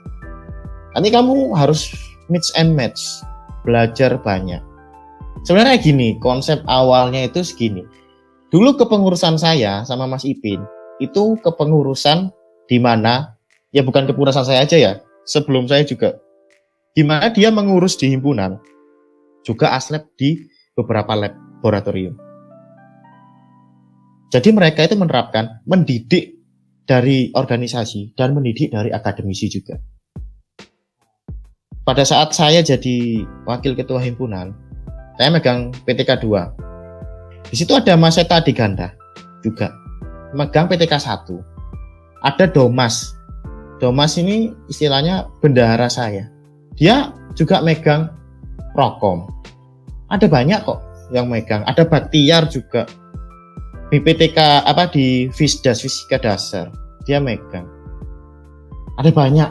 Nanti kamu harus mix and match, belajar banyak. Sebenarnya gini, konsep awalnya itu segini. Dulu kepengurusan saya sama Mas Ipin itu kepengurusan di mana ya bukan kepengurusan saya aja ya. Sebelum saya juga di mana dia mengurus di himpunan, juga aslab di beberapa laboratorium. Jadi mereka itu menerapkan mendidik dari organisasi dan mendidik dari akademisi juga. Pada saat saya jadi wakil ketua himpunan, saya megang PTK 2. Di situ ada Mas Eta Diganda juga, megang PTK 1. Ada Domas Domas ini istilahnya bendahara saya. Dia juga megang Prokom. Ada banyak kok yang megang. Ada Baktiar juga. BPTK apa di Fisdas Fisika Dasar. Dia megang. Ada banyak.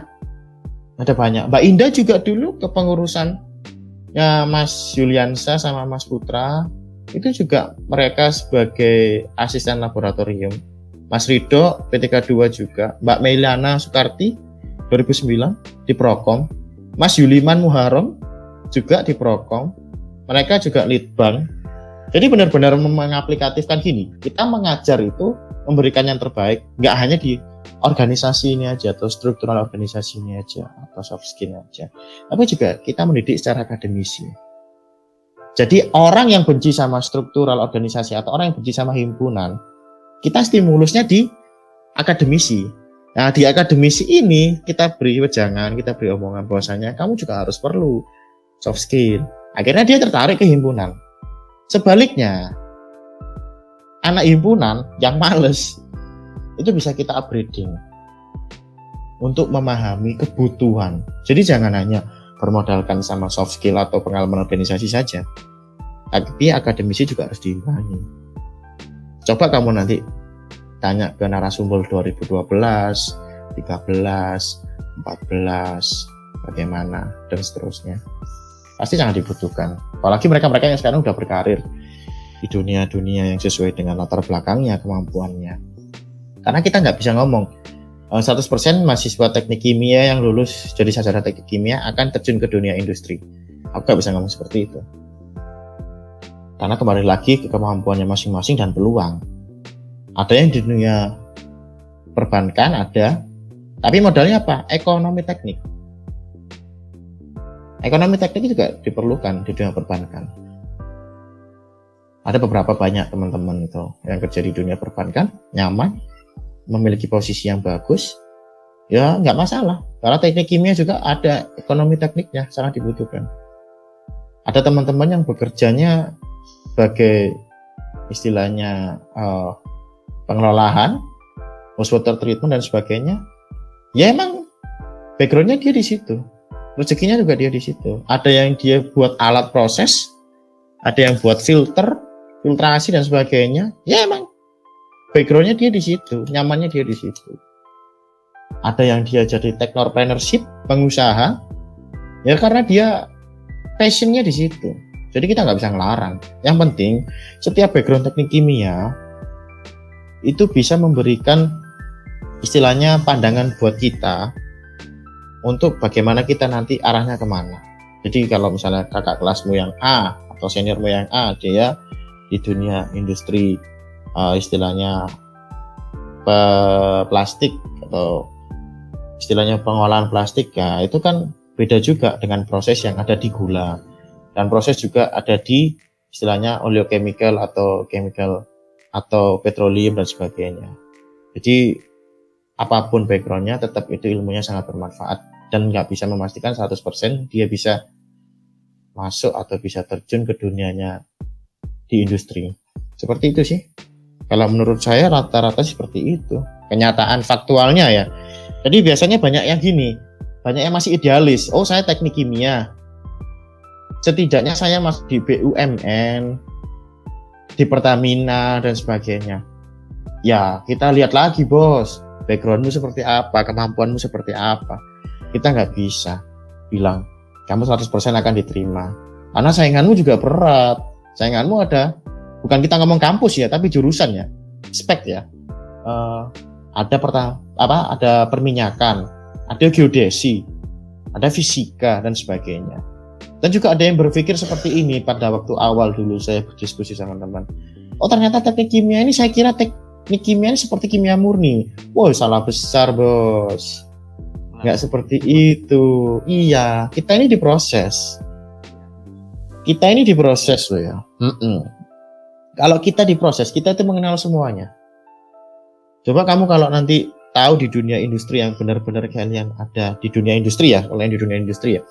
Ada banyak. Mbak Indah juga dulu kepengurusan ya Mas Yuliansa sama Mas Putra itu juga mereka sebagai asisten laboratorium. Mas Rido PTK 2 juga, Mbak Meiliana Sukarti 2009 di Prokom, Mas Yuliman Muharom juga di Prokom. Mereka juga lead bank. Jadi benar-benar mengaplikatifkan gini. Kita mengajar itu memberikan yang terbaik, nggak hanya di organisasi ini aja atau struktural organisasi ini aja atau soft skill aja, tapi juga kita mendidik secara akademisi. Jadi orang yang benci sama struktural organisasi atau orang yang benci sama himpunan, kita stimulusnya di akademisi. Nah, di akademisi ini kita beri wejangan, kita beri omongan bahwasanya kamu juga harus perlu soft skill. Akhirnya dia tertarik ke himpunan. Sebaliknya, anak himpunan yang males itu bisa kita upgrading untuk memahami kebutuhan. Jadi jangan hanya bermodalkan sama soft skill atau pengalaman organisasi saja. Tapi akademisi juga harus diimbangi. Coba kamu nanti tanya ke narasumber 2012, 13, 14, bagaimana, dan seterusnya. Pasti sangat dibutuhkan. Apalagi mereka-mereka yang sekarang sudah berkarir di dunia-dunia yang sesuai dengan latar belakangnya, kemampuannya. Karena kita nggak bisa ngomong, 100% mahasiswa teknik kimia yang lulus jadi sarjana teknik kimia akan terjun ke dunia industri. Aku nggak bisa ngomong seperti itu. Karena kembali lagi ke kemampuannya masing-masing dan peluang. Ada yang di dunia perbankan ada, tapi modalnya apa? Ekonomi teknik. Ekonomi teknik juga diperlukan di dunia perbankan. Ada beberapa banyak teman-teman itu yang kerja di dunia perbankan, nyaman, memiliki posisi yang bagus, ya nggak masalah. Karena teknik kimia juga ada ekonomi tekniknya sangat dibutuhkan. Ada teman-teman yang bekerjanya sebagai istilahnya uh, pengelolaan, wastewater treatment dan sebagainya, ya emang backgroundnya dia di situ, rezekinya juga dia di situ. Ada yang dia buat alat proses, ada yang buat filter, filtrasi dan sebagainya, ya emang backgroundnya dia di situ, nyamannya dia di situ. Ada yang dia jadi technopreneurship, pengusaha, ya karena dia passionnya di situ. Jadi kita nggak bisa ngelarang. Yang penting setiap background teknik kimia itu bisa memberikan istilahnya pandangan buat kita untuk bagaimana kita nanti arahnya ke mana. Jadi kalau misalnya kakak kelasmu yang A atau seniormu yang A, dia di dunia industri uh, istilahnya plastik atau istilahnya pengolahan plastik ya itu kan beda juga dengan proses yang ada di gula dan proses juga ada di istilahnya oleochemical atau chemical atau petroleum dan sebagainya. Jadi apa pun backgroundnya tetap itu ilmunya sangat bermanfaat dan nggak bisa memastikan 100% dia bisa masuk atau bisa terjun ke dunianya di industri. Seperti itu sih. Kalau menurut saya rata-rata seperti itu. Kenyataan faktualnya ya. Jadi biasanya banyak yang gini, banyak yang masih idealis. Oh saya teknik kimia. Setidaknya saya masuk di BUMN, di Pertamina dan sebagainya. Ya kita lihat lagi bos, backgroundmu seperti apa, kemampuanmu seperti apa. Kita nggak bisa bilang kamu 100% akan diterima. Karena sainganmu juga berat. Sainganmu ada bukan kita ngomong kampus ya, tapi jurusan ya, spek ya. Uh, ada pertama apa? Ada perminyakan, ada geodesi, ada fisika dan sebagainya. Dan juga ada yang berpikir seperti ini pada waktu awal dulu saya berdiskusi sama teman. Oh ternyata teknik kimia ini saya kira teknik kimia ini seperti kimia murni. Wow salah besar bos. Nggak seperti itu. Iya, kita ini diproses. Kita ini diproses loh ya. Mm -mm. Kalau kita diproses, kita itu mengenal semuanya. Coba kamu kalau nanti tahu di dunia industri yang benar-benar kalian ada di dunia industri ya, kalian di dunia industri ya.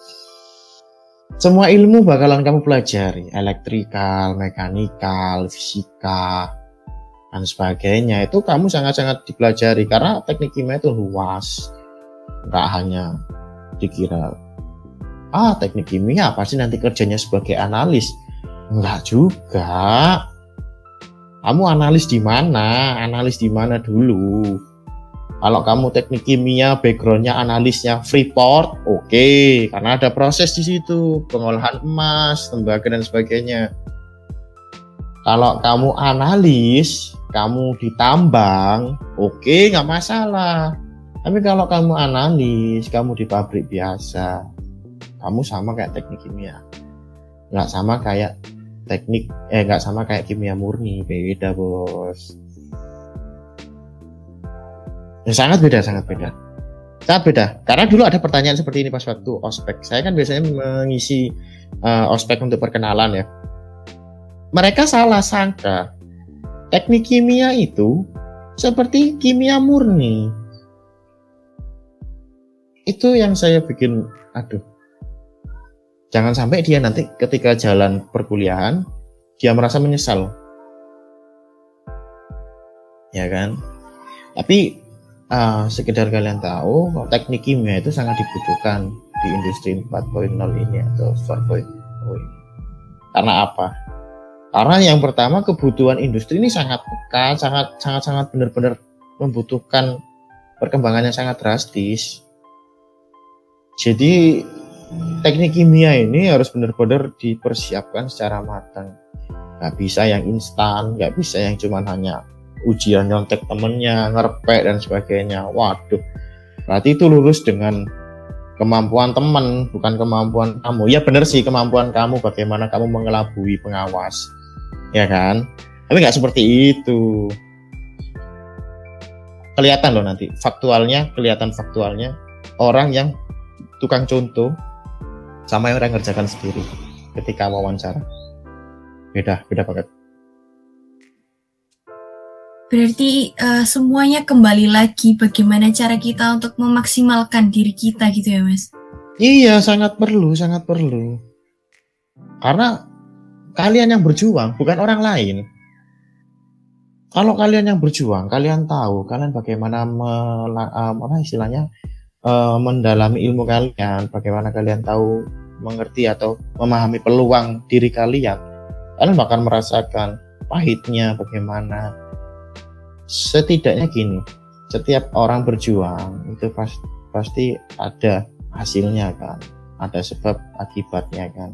Semua ilmu bakalan kamu pelajari, elektrikal, mekanikal, fisika, dan sebagainya. Itu kamu sangat-sangat dipelajari karena teknik kimia itu luas. Nggak hanya dikira ah teknik kimia pasti nanti kerjanya sebagai analis? Enggak juga. Kamu analis di mana? Analis di mana dulu? Kalau kamu teknik kimia backgroundnya analisnya Freeport oke. Okay, karena ada proses di situ pengolahan emas tembaga dan sebagainya. Kalau kamu analis kamu ditambang oke okay, nggak masalah tapi kalau kamu analis kamu di pabrik biasa kamu sama kayak teknik kimia. Nggak sama kayak teknik eh nggak sama kayak kimia murni beda bos. Ya, sangat beda sangat beda. Sangat beda. Karena dulu ada pertanyaan seperti ini pas waktu ospek. Saya kan biasanya mengisi uh, ospek untuk perkenalan ya. Mereka salah sangka teknik kimia itu seperti kimia murni itu yang saya bikin aduh Jangan sampai dia nanti ketika jalan perkuliahan dia merasa menyesal. Ya kan? Tapi uh, sekedar kalian tahu teknik kimia itu sangat dibutuhkan di industri 4.0 ini atau 4.0 ini. Karena apa? Karena yang pertama kebutuhan industri ini sangat sangat sangat sangat benar-benar membutuhkan perkembangannya sangat drastis. Jadi teknik kimia ini harus benar-benar dipersiapkan secara matang. Gak bisa yang instan, gak bisa yang cuma hanya ujian nyontek temennya, ngerpek dan sebagainya. Waduh, berarti itu lulus dengan kemampuan teman, bukan kemampuan kamu. Ya benar sih kemampuan kamu, bagaimana kamu mengelabui pengawas, ya kan? Tapi nggak seperti itu. Kelihatan loh nanti, faktualnya, kelihatan faktualnya orang yang tukang contoh sama yang orang ngerjakan sendiri. Ketika wawancara beda beda banget. Berarti uh, semuanya kembali lagi bagaimana cara kita untuk memaksimalkan diri kita gitu ya mas? Iya sangat perlu sangat perlu. Karena kalian yang berjuang bukan orang lain. Kalau kalian yang berjuang kalian tahu kalian bagaimana apa istilahnya uh, mendalami ilmu kalian, bagaimana kalian tahu mengerti atau memahami peluang diri kalian, kalian bakal merasakan pahitnya bagaimana. Setidaknya gini, setiap orang berjuang itu pasti pasti ada hasilnya kan, ada sebab akibatnya kan.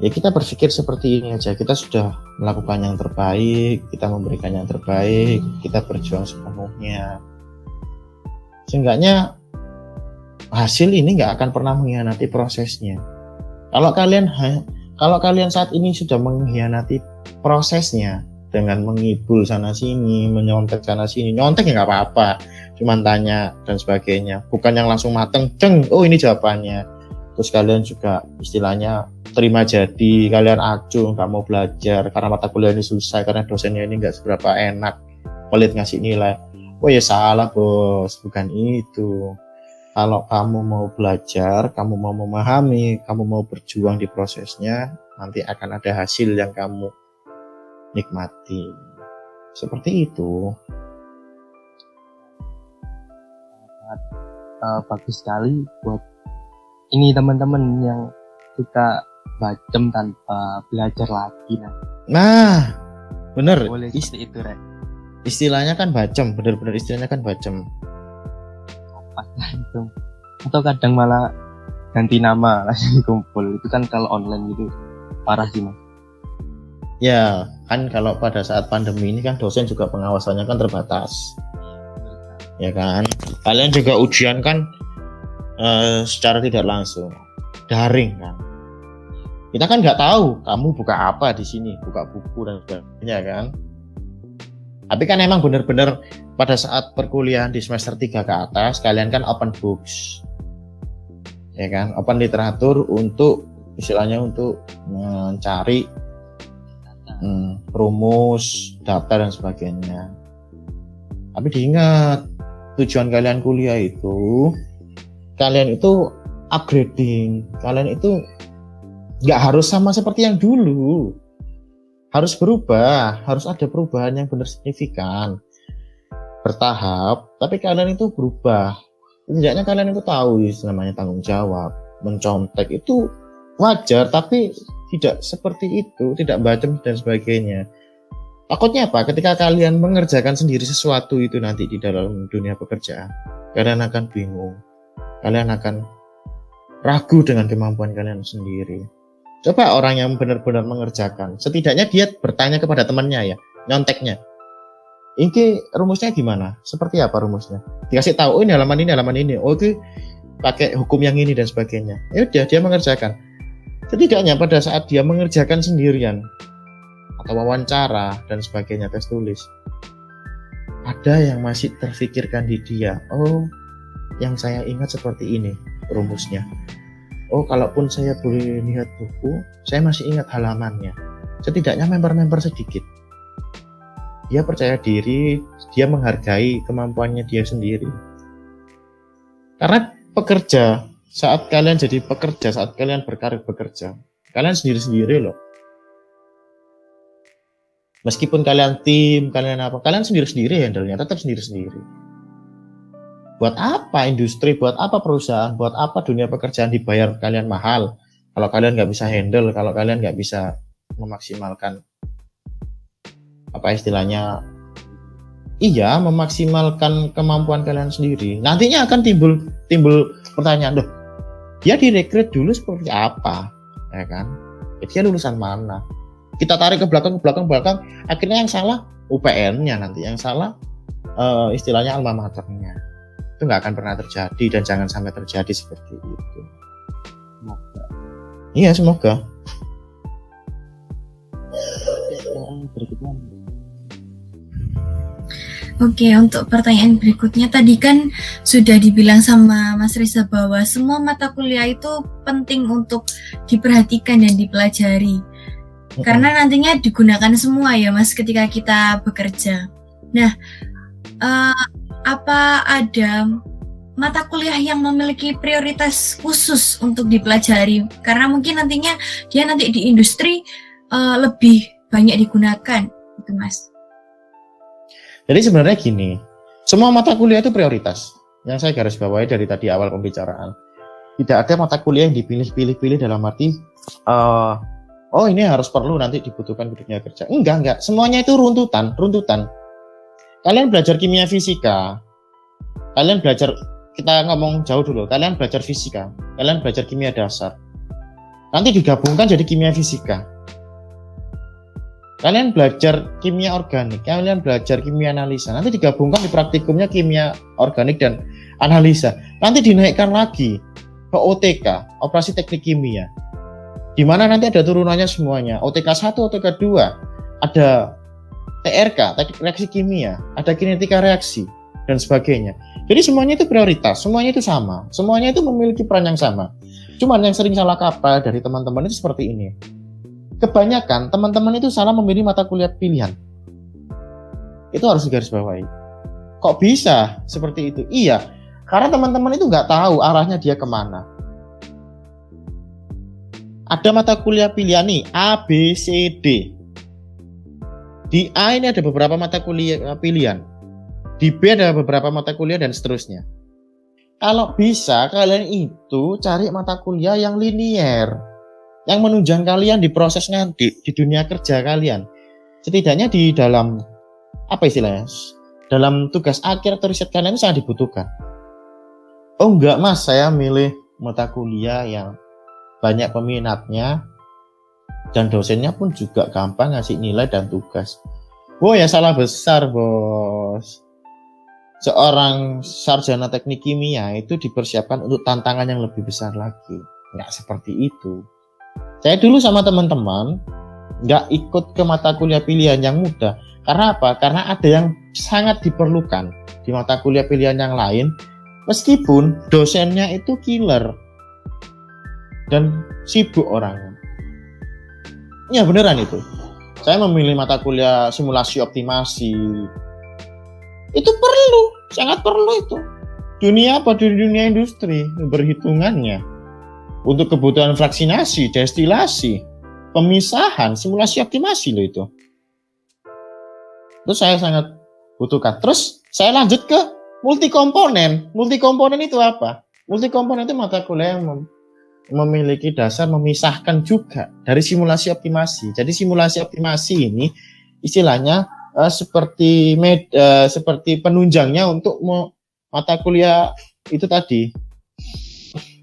Ya kita berpikir seperti ini aja, kita sudah melakukan yang terbaik, kita memberikan yang terbaik, kita berjuang sepenuhnya. Seenggaknya hasil ini nggak akan pernah mengkhianati prosesnya. Kalau kalian kalau kalian saat ini sudah mengkhianati prosesnya dengan mengibul sana sini, menyontek sana sini, nyontek ya nggak apa-apa, cuman tanya dan sebagainya, bukan yang langsung mateng, ceng, oh ini jawabannya. Terus kalian juga istilahnya terima jadi, kalian acuh, nggak mau belajar karena mata kuliah ini susah, karena dosennya ini nggak seberapa enak, pelit ngasih nilai. Oh ya salah bos, bukan itu kalau kamu mau belajar, kamu mau memahami, kamu mau berjuang di prosesnya, nanti akan ada hasil yang kamu nikmati. Seperti itu. Sangat uh, bagus sekali buat ini teman-teman yang suka bacem tanpa belajar lagi nah. Nah, bener. Boleh Ist itu, Rek. Istilahnya kan bacem, bener-bener istilahnya kan bacem pas itu. Atau kadang malah ganti nama [LAUGHS] lagi kumpul. Itu kan kalau online gitu parah sih mas. Ya kan kalau pada saat pandemi ini kan dosen juga pengawasannya kan terbatas. Ya kan? Kalian juga ujian kan uh, secara tidak langsung. Daring kan? Kita kan nggak tahu kamu buka apa di sini buka buku dan sebagainya kan tapi kan emang benar-benar pada saat perkuliahan di semester 3 ke atas kalian kan open books. Ya kan? Open literatur untuk istilahnya untuk mencari hmm, rumus data dan sebagainya. Tapi diingat tujuan kalian kuliah itu kalian itu upgrading. Kalian itu nggak harus sama seperti yang dulu harus berubah harus ada perubahan yang benar signifikan. Bertahap, tapi kalian itu berubah. Setidaknya kalian itu tahu namanya tanggung jawab. Mencontek itu wajar tapi tidak seperti itu tidak bacem dan sebagainya. Takutnya apa? Ketika kalian mengerjakan sendiri sesuatu itu nanti di dalam dunia pekerjaan kalian akan bingung. Kalian akan ragu dengan kemampuan kalian sendiri coba orang yang benar-benar mengerjakan setidaknya dia bertanya kepada temannya ya nyonteknya ini rumusnya gimana? Seperti apa rumusnya? Dikasih tahu, oh ini halaman ini, halaman ini. Oh itu pakai hukum yang ini dan sebagainya. Ya udah, dia mengerjakan. Setidaknya pada saat dia mengerjakan sendirian atau wawancara dan sebagainya tes tulis, ada yang masih terfikirkan di dia. Oh, yang saya ingat seperti ini rumusnya. Oh, kalaupun saya boleh lihat buku, saya masih ingat halamannya. Setidaknya member-member sedikit dia percaya diri, dia menghargai kemampuannya dia sendiri. Karena pekerja, saat kalian jadi pekerja, saat kalian berkarir bekerja, kalian sendiri-sendiri loh. Meskipun kalian tim, kalian apa, kalian sendiri-sendiri handle-nya, tetap sendiri-sendiri. Buat apa industri, buat apa perusahaan, buat apa dunia pekerjaan dibayar kalian mahal, kalau kalian nggak bisa handle, kalau kalian nggak bisa memaksimalkan apa istilahnya? Iya memaksimalkan kemampuan kalian sendiri. Nantinya akan timbul timbul pertanyaan doh dia direkrut dulu seperti apa? Ya kan? Dia lulusan mana? Kita tarik ke belakang ke belakang ke belakang. Akhirnya yang salah UPN-nya nanti yang salah uh, istilahnya alma maternya itu nggak akan pernah terjadi dan jangan sampai terjadi seperti itu. Semoga. Iya semoga. Berikutnya Oke, untuk pertanyaan berikutnya. Tadi kan sudah dibilang sama Mas Riza bahwa semua mata kuliah itu penting untuk diperhatikan dan dipelajari. Karena nantinya digunakan semua ya Mas ketika kita bekerja. Nah, uh, apa ada mata kuliah yang memiliki prioritas khusus untuk dipelajari? Karena mungkin nantinya dia nanti di industri uh, lebih banyak digunakan, gitu Mas. Jadi sebenarnya gini, semua mata kuliah itu prioritas. Yang saya garis bawahi dari tadi awal pembicaraan. Tidak ada mata kuliah yang dipilih-pilih-pilih dalam arti, uh, oh ini harus perlu nanti dibutuhkan di dunia kerja. Enggak, enggak. Semuanya itu runtutan, runtutan. Kalian belajar kimia fisika, kalian belajar, kita ngomong jauh dulu, kalian belajar fisika, kalian belajar kimia dasar. Nanti digabungkan jadi kimia fisika. Kalian belajar kimia organik, kalian belajar kimia analisa, nanti digabungkan di praktikumnya kimia organik dan analisa. Nanti dinaikkan lagi ke OTK, operasi teknik kimia. Di mana nanti ada turunannya semuanya, OTK 1, OTK 2, ada TRK, reaksi kimia, ada kinetika reaksi, dan sebagainya. Jadi semuanya itu prioritas, semuanya itu sama, semuanya itu memiliki peran yang sama. Cuman yang sering salah kapal dari teman-teman itu seperti ini kebanyakan teman-teman itu salah memilih mata kuliah pilihan. Itu harus digarisbawahi. Kok bisa seperti itu? Iya, karena teman-teman itu nggak tahu arahnya dia ke mana. Ada mata kuliah pilihan nih, A, B, C, D. Di A ini ada beberapa mata kuliah eh, pilihan. Di B ada beberapa mata kuliah dan seterusnya. Kalau bisa kalian itu cari mata kuliah yang linier yang menunjang kalian di proses nanti di dunia kerja kalian. Setidaknya di dalam apa istilahnya? Dalam tugas akhir atau riset kalian sangat dibutuhkan. Oh enggak mas, saya milih mata kuliah yang banyak peminatnya dan dosennya pun juga gampang ngasih nilai dan tugas. Oh ya salah besar bos. Seorang sarjana teknik kimia itu dipersiapkan untuk tantangan yang lebih besar lagi. Nggak seperti itu. Saya dulu sama teman-teman nggak ikut ke mata kuliah pilihan yang mudah. Karena apa? Karena ada yang sangat diperlukan di mata kuliah pilihan yang lain, meskipun dosennya itu killer dan sibuk orangnya. Ya beneran itu. Saya memilih mata kuliah simulasi optimasi. Itu perlu, sangat perlu itu. Dunia apa? Dunia industri, berhitungannya untuk kebutuhan vaksinasi, destilasi, pemisahan, simulasi optimasi loh itu. Terus saya sangat butuhkan. Terus saya lanjut ke multi komponen. Multi komponen itu apa? Multi komponen itu mata kuliah yang memiliki dasar memisahkan juga dari simulasi optimasi. Jadi simulasi optimasi ini istilahnya uh, seperti med, uh, seperti penunjangnya untuk mata kuliah itu tadi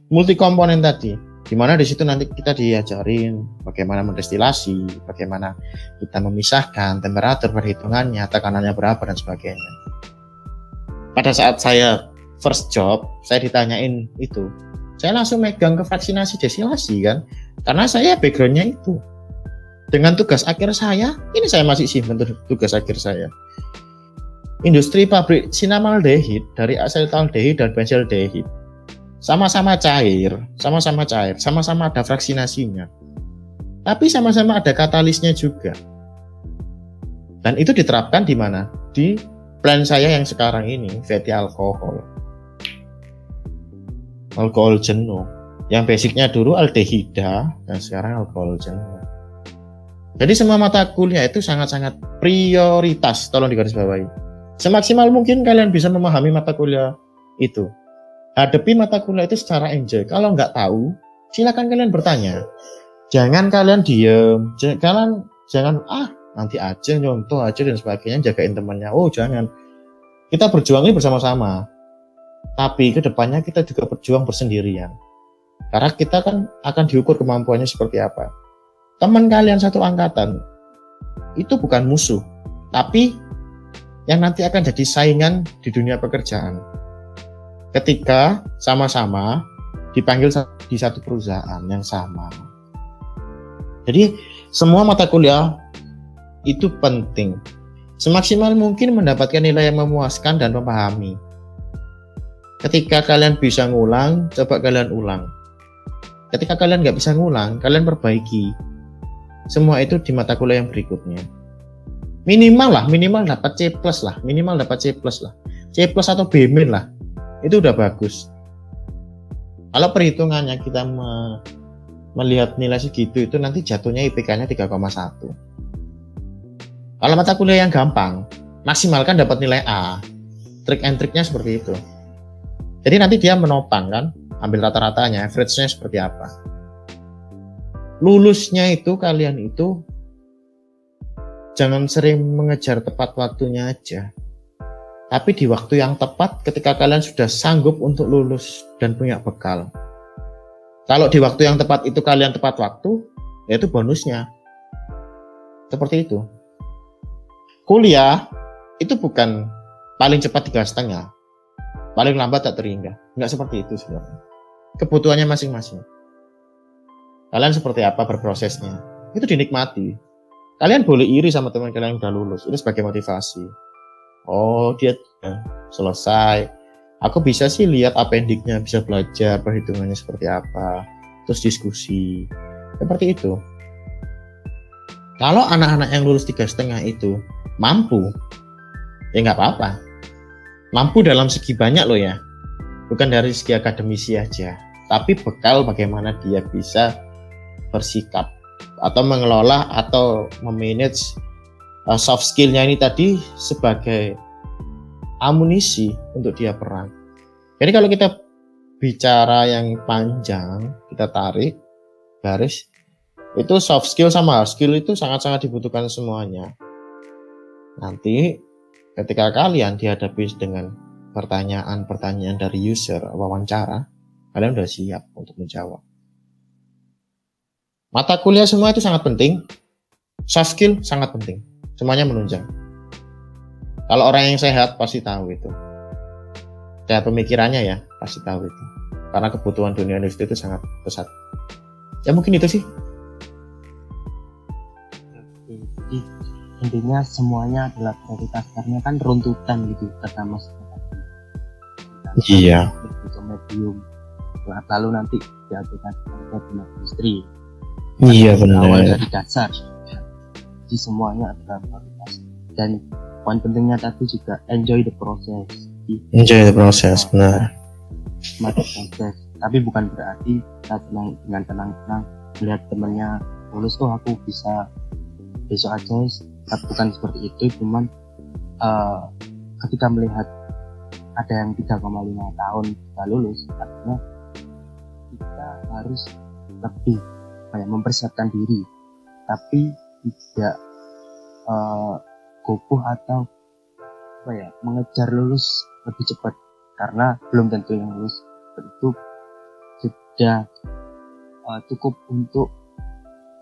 multi komponen tadi di mana di situ nanti kita diajarin bagaimana mendestilasi, bagaimana kita memisahkan temperatur perhitungannya, tekanannya berapa dan sebagainya. Pada saat saya first job, saya ditanyain itu, saya langsung megang ke vaksinasi destilasi kan, karena saya backgroundnya itu. Dengan tugas akhir saya, ini saya masih simpan tugas akhir saya. Industri pabrik sinamaldehid dari asetaldehid dan benzaldehid sama-sama cair, sama-sama cair, sama-sama ada fraksinasinya. Tapi sama-sama ada katalisnya juga. Dan itu diterapkan di mana? Di plan saya yang sekarang ini, fatty alkohol. Alkohol jenuh. Yang basicnya dulu aldehida, dan sekarang alkohol jenuh. Jadi semua mata kuliah itu sangat-sangat prioritas, tolong digarisbawahi. Semaksimal mungkin kalian bisa memahami mata kuliah itu hadapi mata kuliah itu secara enjoy. Kalau nggak tahu, silakan kalian bertanya. Jangan kalian diem, jangan jangan ah nanti aja nyontoh aja dan sebagainya jagain temannya. Oh jangan. Kita berjuang ini bersama-sama. Tapi ke depannya kita juga berjuang bersendirian. Karena kita kan akan diukur kemampuannya seperti apa. Teman kalian satu angkatan itu bukan musuh, tapi yang nanti akan jadi saingan di dunia pekerjaan ketika sama-sama dipanggil di satu perusahaan yang sama. Jadi semua mata kuliah itu penting. Semaksimal mungkin mendapatkan nilai yang memuaskan dan memahami. Ketika kalian bisa ngulang, coba kalian ulang. Ketika kalian nggak bisa ngulang, kalian perbaiki. Semua itu di mata kuliah yang berikutnya. Minimal lah, minimal dapat C plus lah, minimal dapat C plus lah. C plus atau B min lah itu udah bagus kalau perhitungannya kita me melihat nilai segitu itu nanti jatuhnya IPK-nya 3,1 kalau mata kuliah yang gampang maksimalkan dapat nilai A trik and triknya seperti itu jadi nanti dia menopang kan ambil rata-ratanya average-nya seperti apa lulusnya itu kalian itu jangan sering mengejar tepat waktunya aja tapi di waktu yang tepat ketika kalian sudah sanggup untuk lulus dan punya bekal. Kalau di waktu yang tepat itu kalian tepat waktu, ya itu bonusnya. Seperti itu. Kuliah itu bukan paling cepat tiga setengah, paling lambat tak terhingga. Enggak seperti itu sebenarnya. Kebutuhannya masing-masing. Kalian seperti apa berprosesnya, itu dinikmati. Kalian boleh iri sama teman kalian yang udah lulus, itu sebagai motivasi oh dia selesai aku bisa sih lihat appendiknya bisa belajar perhitungannya seperti apa terus diskusi seperti itu kalau anak-anak yang lulus tiga setengah itu mampu ya nggak apa-apa mampu dalam segi banyak loh ya bukan dari segi akademisi aja tapi bekal bagaimana dia bisa bersikap atau mengelola atau memanage uh, soft skillnya ini tadi sebagai amunisi untuk dia perang. Jadi kalau kita bicara yang panjang, kita tarik garis, itu soft skill sama hard skill itu sangat-sangat dibutuhkan semuanya. Nanti ketika kalian dihadapi dengan pertanyaan-pertanyaan dari user wawancara, kalian sudah siap untuk menjawab. Mata kuliah semua itu sangat penting, soft skill sangat penting. Semuanya menunjang. Kalau orang yang sehat pasti tahu itu. Sehat pemikirannya ya pasti tahu itu. Karena kebutuhan dunia industri itu sangat besar. Ya mungkin itu sih. Intinya semuanya adalah prioritas karena kan runtutan gitu kata Mas. Iya. Itu medium. Lalu nanti diajukan ke industri. Iya benar. Awal dari dasar jadi semuanya adalah prioritas dan poin pentingnya tadi juga enjoy the process enjoy the process benar mati proses tapi bukan berarti kita tenang dengan tenang-tenang melihat temennya lulus tuh aku bisa besok aja bukan seperti itu cuman uh, ketika melihat ada yang 3,5 tahun sudah lulus artinya kita harus lebih kayak mempersiapkan diri tapi tidak uh, atau apa ya mengejar lulus lebih cepat karena belum tentu yang lulus itu sudah uh, cukup untuk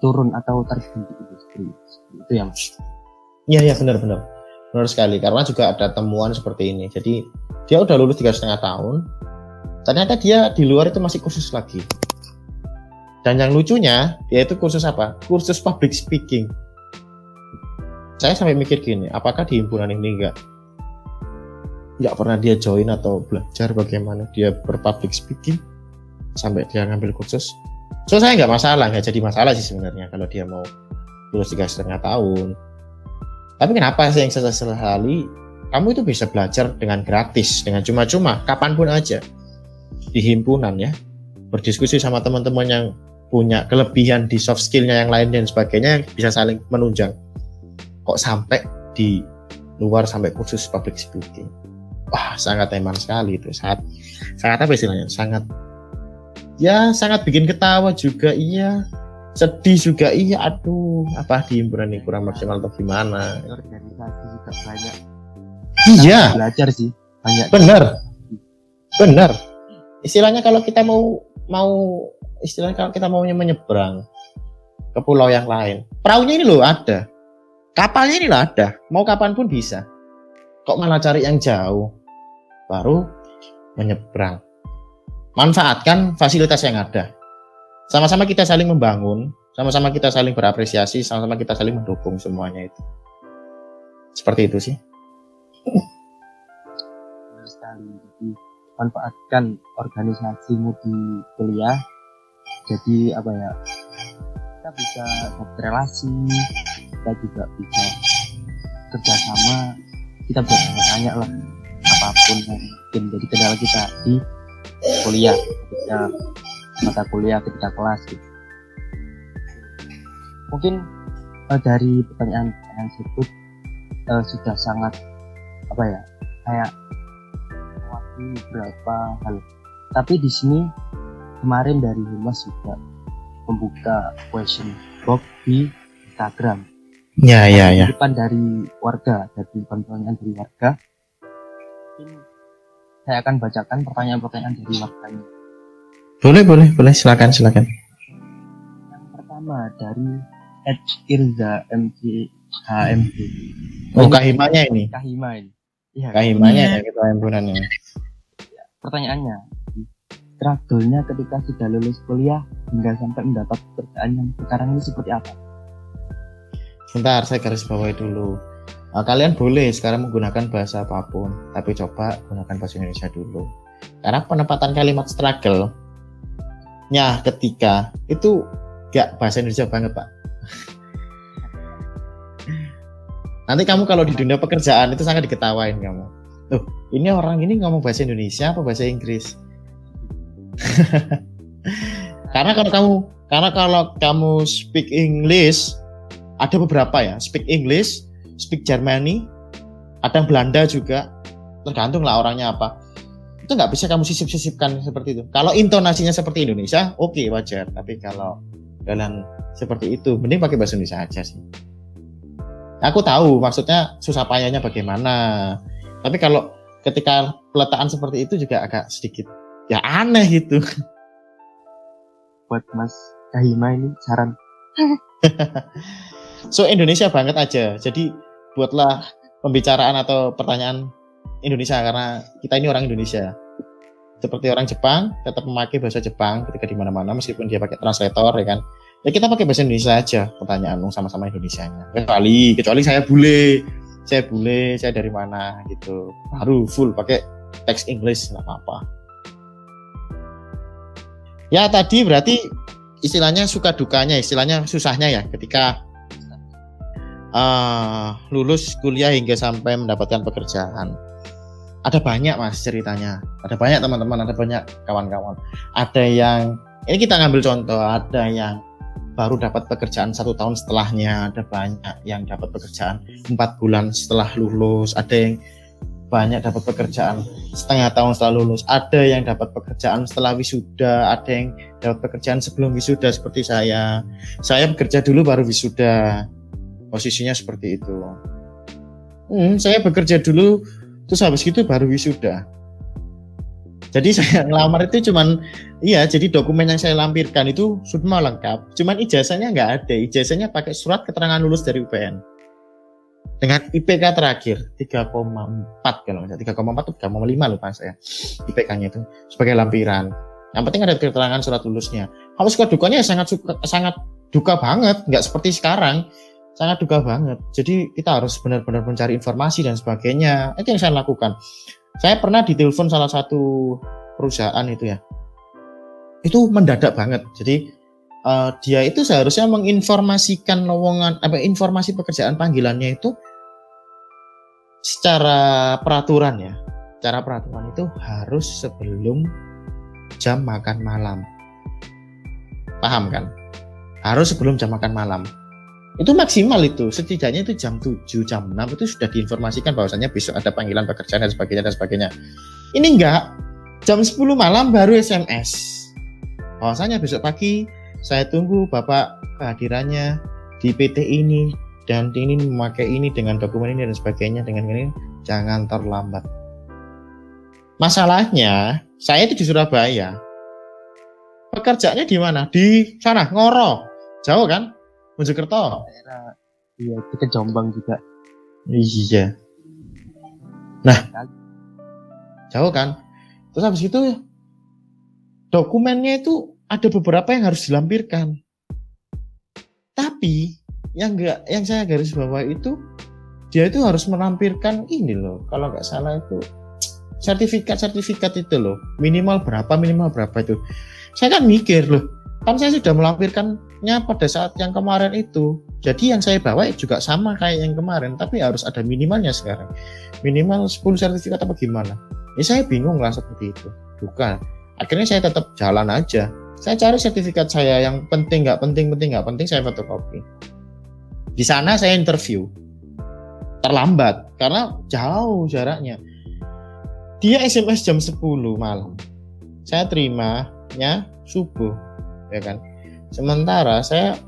turun atau terhenti itu seperti itu ya mas iya iya benar benar. Benar sekali karena juga ada temuan seperti ini. Jadi dia udah lulus tiga setengah tahun. Ternyata dia di luar itu masih kursus lagi. Dan yang lucunya dia itu kursus apa? Kursus public speaking. Saya sampai mikir gini apakah di himpunan ini enggak? Nggak pernah dia join atau belajar bagaimana dia berpublic speaking sampai dia ngambil kursus. So saya nggak masalah nggak jadi masalah sih sebenarnya kalau dia mau lulus tiga setengah tahun tapi kenapa sih yang sekali kamu itu bisa belajar dengan gratis, dengan cuma-cuma, kapan pun aja. Di himpunan ya, berdiskusi sama teman-teman yang punya kelebihan di soft skillnya yang lain dan sebagainya bisa saling menunjang. Kok sampai di luar sampai kursus public speaking. Wah, sangat eman sekali itu. Sangat sangat apa istilahnya? Sangat ya sangat bikin ketawa juga iya sedih juga iya aduh apa di himpunan ini kurang maksimal atau gimana organisasi juga banyak Iya. Belajar sih banyak. Benar. Benar. Istilahnya kalau kita mau mau istilahnya kalau kita mau menyeberang ke pulau yang lain, perahunya ini loh ada, kapalnya ini loh ada, mau kapan pun bisa. Kok malah cari yang jauh, baru menyeberang. Manfaatkan fasilitas yang ada. Sama-sama kita saling membangun, sama-sama kita saling berapresiasi, sama-sama kita saling mendukung semuanya itu. Seperti itu sih. Sekali jadi manfaatkan organisasimu di kuliah. Jadi apa ya kita bisa berrelasi kita juga bisa kerjasama kita bisa tanya lah apa pun yang mungkin jadi kendala kita di kuliah. Ketika mata kuliah ketika kelas gitu. Mungkin uh, dari pertanyaan yang tersebut uh, sudah sangat apa ya kayak waktu berapa hal. Tapi di sini kemarin dari Humas juga membuka question box di Instagram. Ya ya ya. depan dari warga dari pertanyaan dari warga. Mungkin saya akan bacakan pertanyaan-pertanyaan dari warganya boleh boleh boleh. Silakan silakan. Yang pertama dari Ed Irza MG HMD oh kahimanya ini? Kahima ini. Iya, kahimanya ya kita himpunannya pertanyaannya struggle-nya ketika sudah lulus kuliah hingga sampai mendapat pekerjaan yang sekarang ini seperti apa? Bentar, saya garis bawahi dulu. Nah, kalian boleh sekarang menggunakan bahasa apa pun, tapi coba gunakan bahasa Indonesia dulu. Karena penempatan kalimat struggle nya ketika itu gak bahasa Indonesia banget, Pak. Nanti kamu kalau di dunia pekerjaan itu sangat diketawain kamu. Tuh, ini orang ini ngomong bahasa Indonesia apa bahasa Inggris? [LAUGHS] karena kalau kamu karena kalau kamu speak English ada beberapa ya speak English speak Germany ada Belanda juga tergantung lah orangnya apa itu nggak bisa kamu sisip-sisipkan seperti itu. Kalau intonasinya seperti Indonesia oke okay, wajar. Tapi kalau kalian seperti itu mending pakai bahasa Indonesia aja sih. Aku tahu maksudnya susah payahnya bagaimana. Tapi kalau ketika peletakan seperti itu juga agak sedikit ya aneh gitu. [LAUGHS] Buat Mas Kahima ini saran. [LAUGHS] So Indonesia banget aja. Jadi buatlah pembicaraan atau pertanyaan Indonesia karena kita ini orang Indonesia. Seperti orang Jepang tetap memakai bahasa Jepang ketika di mana-mana meskipun dia pakai translator ya kan. Ya kita pakai bahasa Indonesia aja pertanyaan dong sama-sama Indonesianya. Kecuali kecuali saya bule, saya bule, saya dari mana gitu. Baru full pakai teks English nggak apa-apa. Ya tadi berarti istilahnya suka dukanya, istilahnya susahnya ya ketika uh, lulus kuliah hingga sampai mendapatkan pekerjaan. Ada banyak mas ceritanya, ada banyak teman-teman, ada banyak kawan-kawan. Ada yang ini kita ngambil contoh, ada yang baru dapat pekerjaan satu tahun setelahnya, ada banyak yang dapat pekerjaan empat bulan setelah lulus, ada yang banyak dapat pekerjaan setengah tahun setelah lulus, ada yang dapat pekerjaan setelah wisuda, ada yang dapat pekerjaan sebelum wisuda seperti saya. Saya bekerja dulu baru wisuda. Posisinya seperti itu. Hmm, saya bekerja dulu terus habis itu baru wisuda. Jadi [LAUGHS] saya ngelamar itu cuman iya jadi dokumen yang saya lampirkan itu semua lengkap. Cuman ijazahnya nggak ada. Ijazahnya pakai surat keterangan lulus dari UPN dengan IPK terakhir 3,4 kalau nggak 3,4 atau 3,5 lupa saya IPK-nya itu sebagai lampiran yang penting ada keterangan surat lulusnya kalau suka dukanya ya sangat suka, sangat duka banget nggak seperti sekarang sangat duka banget jadi kita harus benar-benar mencari informasi dan sebagainya itu yang saya lakukan saya pernah ditelepon salah satu perusahaan itu ya itu mendadak banget jadi uh, dia itu seharusnya menginformasikan lowongan apa informasi pekerjaan panggilannya itu secara peraturan ya. Cara peraturan itu harus sebelum jam makan malam. Paham kan? Harus sebelum jam makan malam. Itu maksimal itu, setidaknya itu jam 7, jam 6 itu sudah diinformasikan bahwasannya besok ada panggilan pekerjaan dan sebagainya dan sebagainya. Ini enggak, jam 10 malam baru SMS. Bahwasanya besok pagi saya tunggu Bapak kehadirannya di PT ini dan ini memakai ini dengan dokumen ini dan sebagainya dengan ini jangan terlambat. Masalahnya saya itu di Surabaya. Pekerjaannya di mana? Di sana Ngoro. Jauh kan? Mojokerto. Iya, kita Jombang juga. Iya. Nah, jauh kan? Terus habis itu dokumennya itu ada beberapa yang harus dilampirkan. Tapi yang enggak yang saya garis bawah itu dia itu harus menampilkan ini loh. Kalau nggak salah itu sertifikat-sertifikat itu loh. Minimal berapa, minimal berapa itu. Saya kan mikir loh, kan saya sudah melampirkannya pada saat yang kemarin itu. Jadi yang saya bawa juga sama kayak yang kemarin, tapi harus ada minimalnya sekarang. Minimal 10 sertifikat apa gimana? Ya saya bingung lah seperti itu. Bukan. Akhirnya saya tetap jalan aja saya cari sertifikat saya yang penting nggak penting penting nggak penting saya fotokopi di sana saya interview terlambat karena jauh jaraknya dia SMS jam 10 malam saya terimanya subuh ya kan sementara saya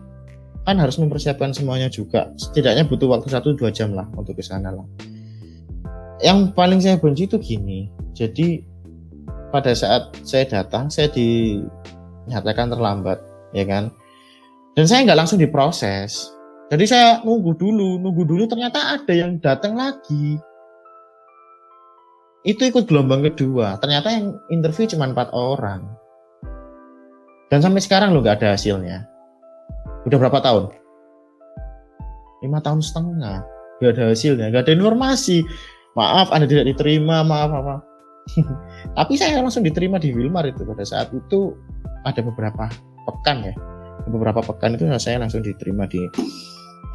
kan harus mempersiapkan semuanya juga setidaknya butuh waktu satu dua jam lah untuk ke sana lah yang paling saya benci itu gini jadi pada saat saya datang saya di nyatakan terlambat, ya kan? Dan saya nggak langsung diproses. Jadi saya nunggu dulu, nunggu dulu ternyata ada yang datang lagi. Itu ikut gelombang kedua. Ternyata yang interview cuma empat orang. Dan sampai sekarang lo nggak ada hasilnya. Udah berapa tahun? Lima tahun setengah. Gak ada hasilnya, gak ada informasi. Maaf, Anda tidak diterima, maaf apa. [LAUGHS] Tapi saya langsung diterima di Wilmar itu pada saat itu ada beberapa pekan ya beberapa pekan itu saya langsung diterima di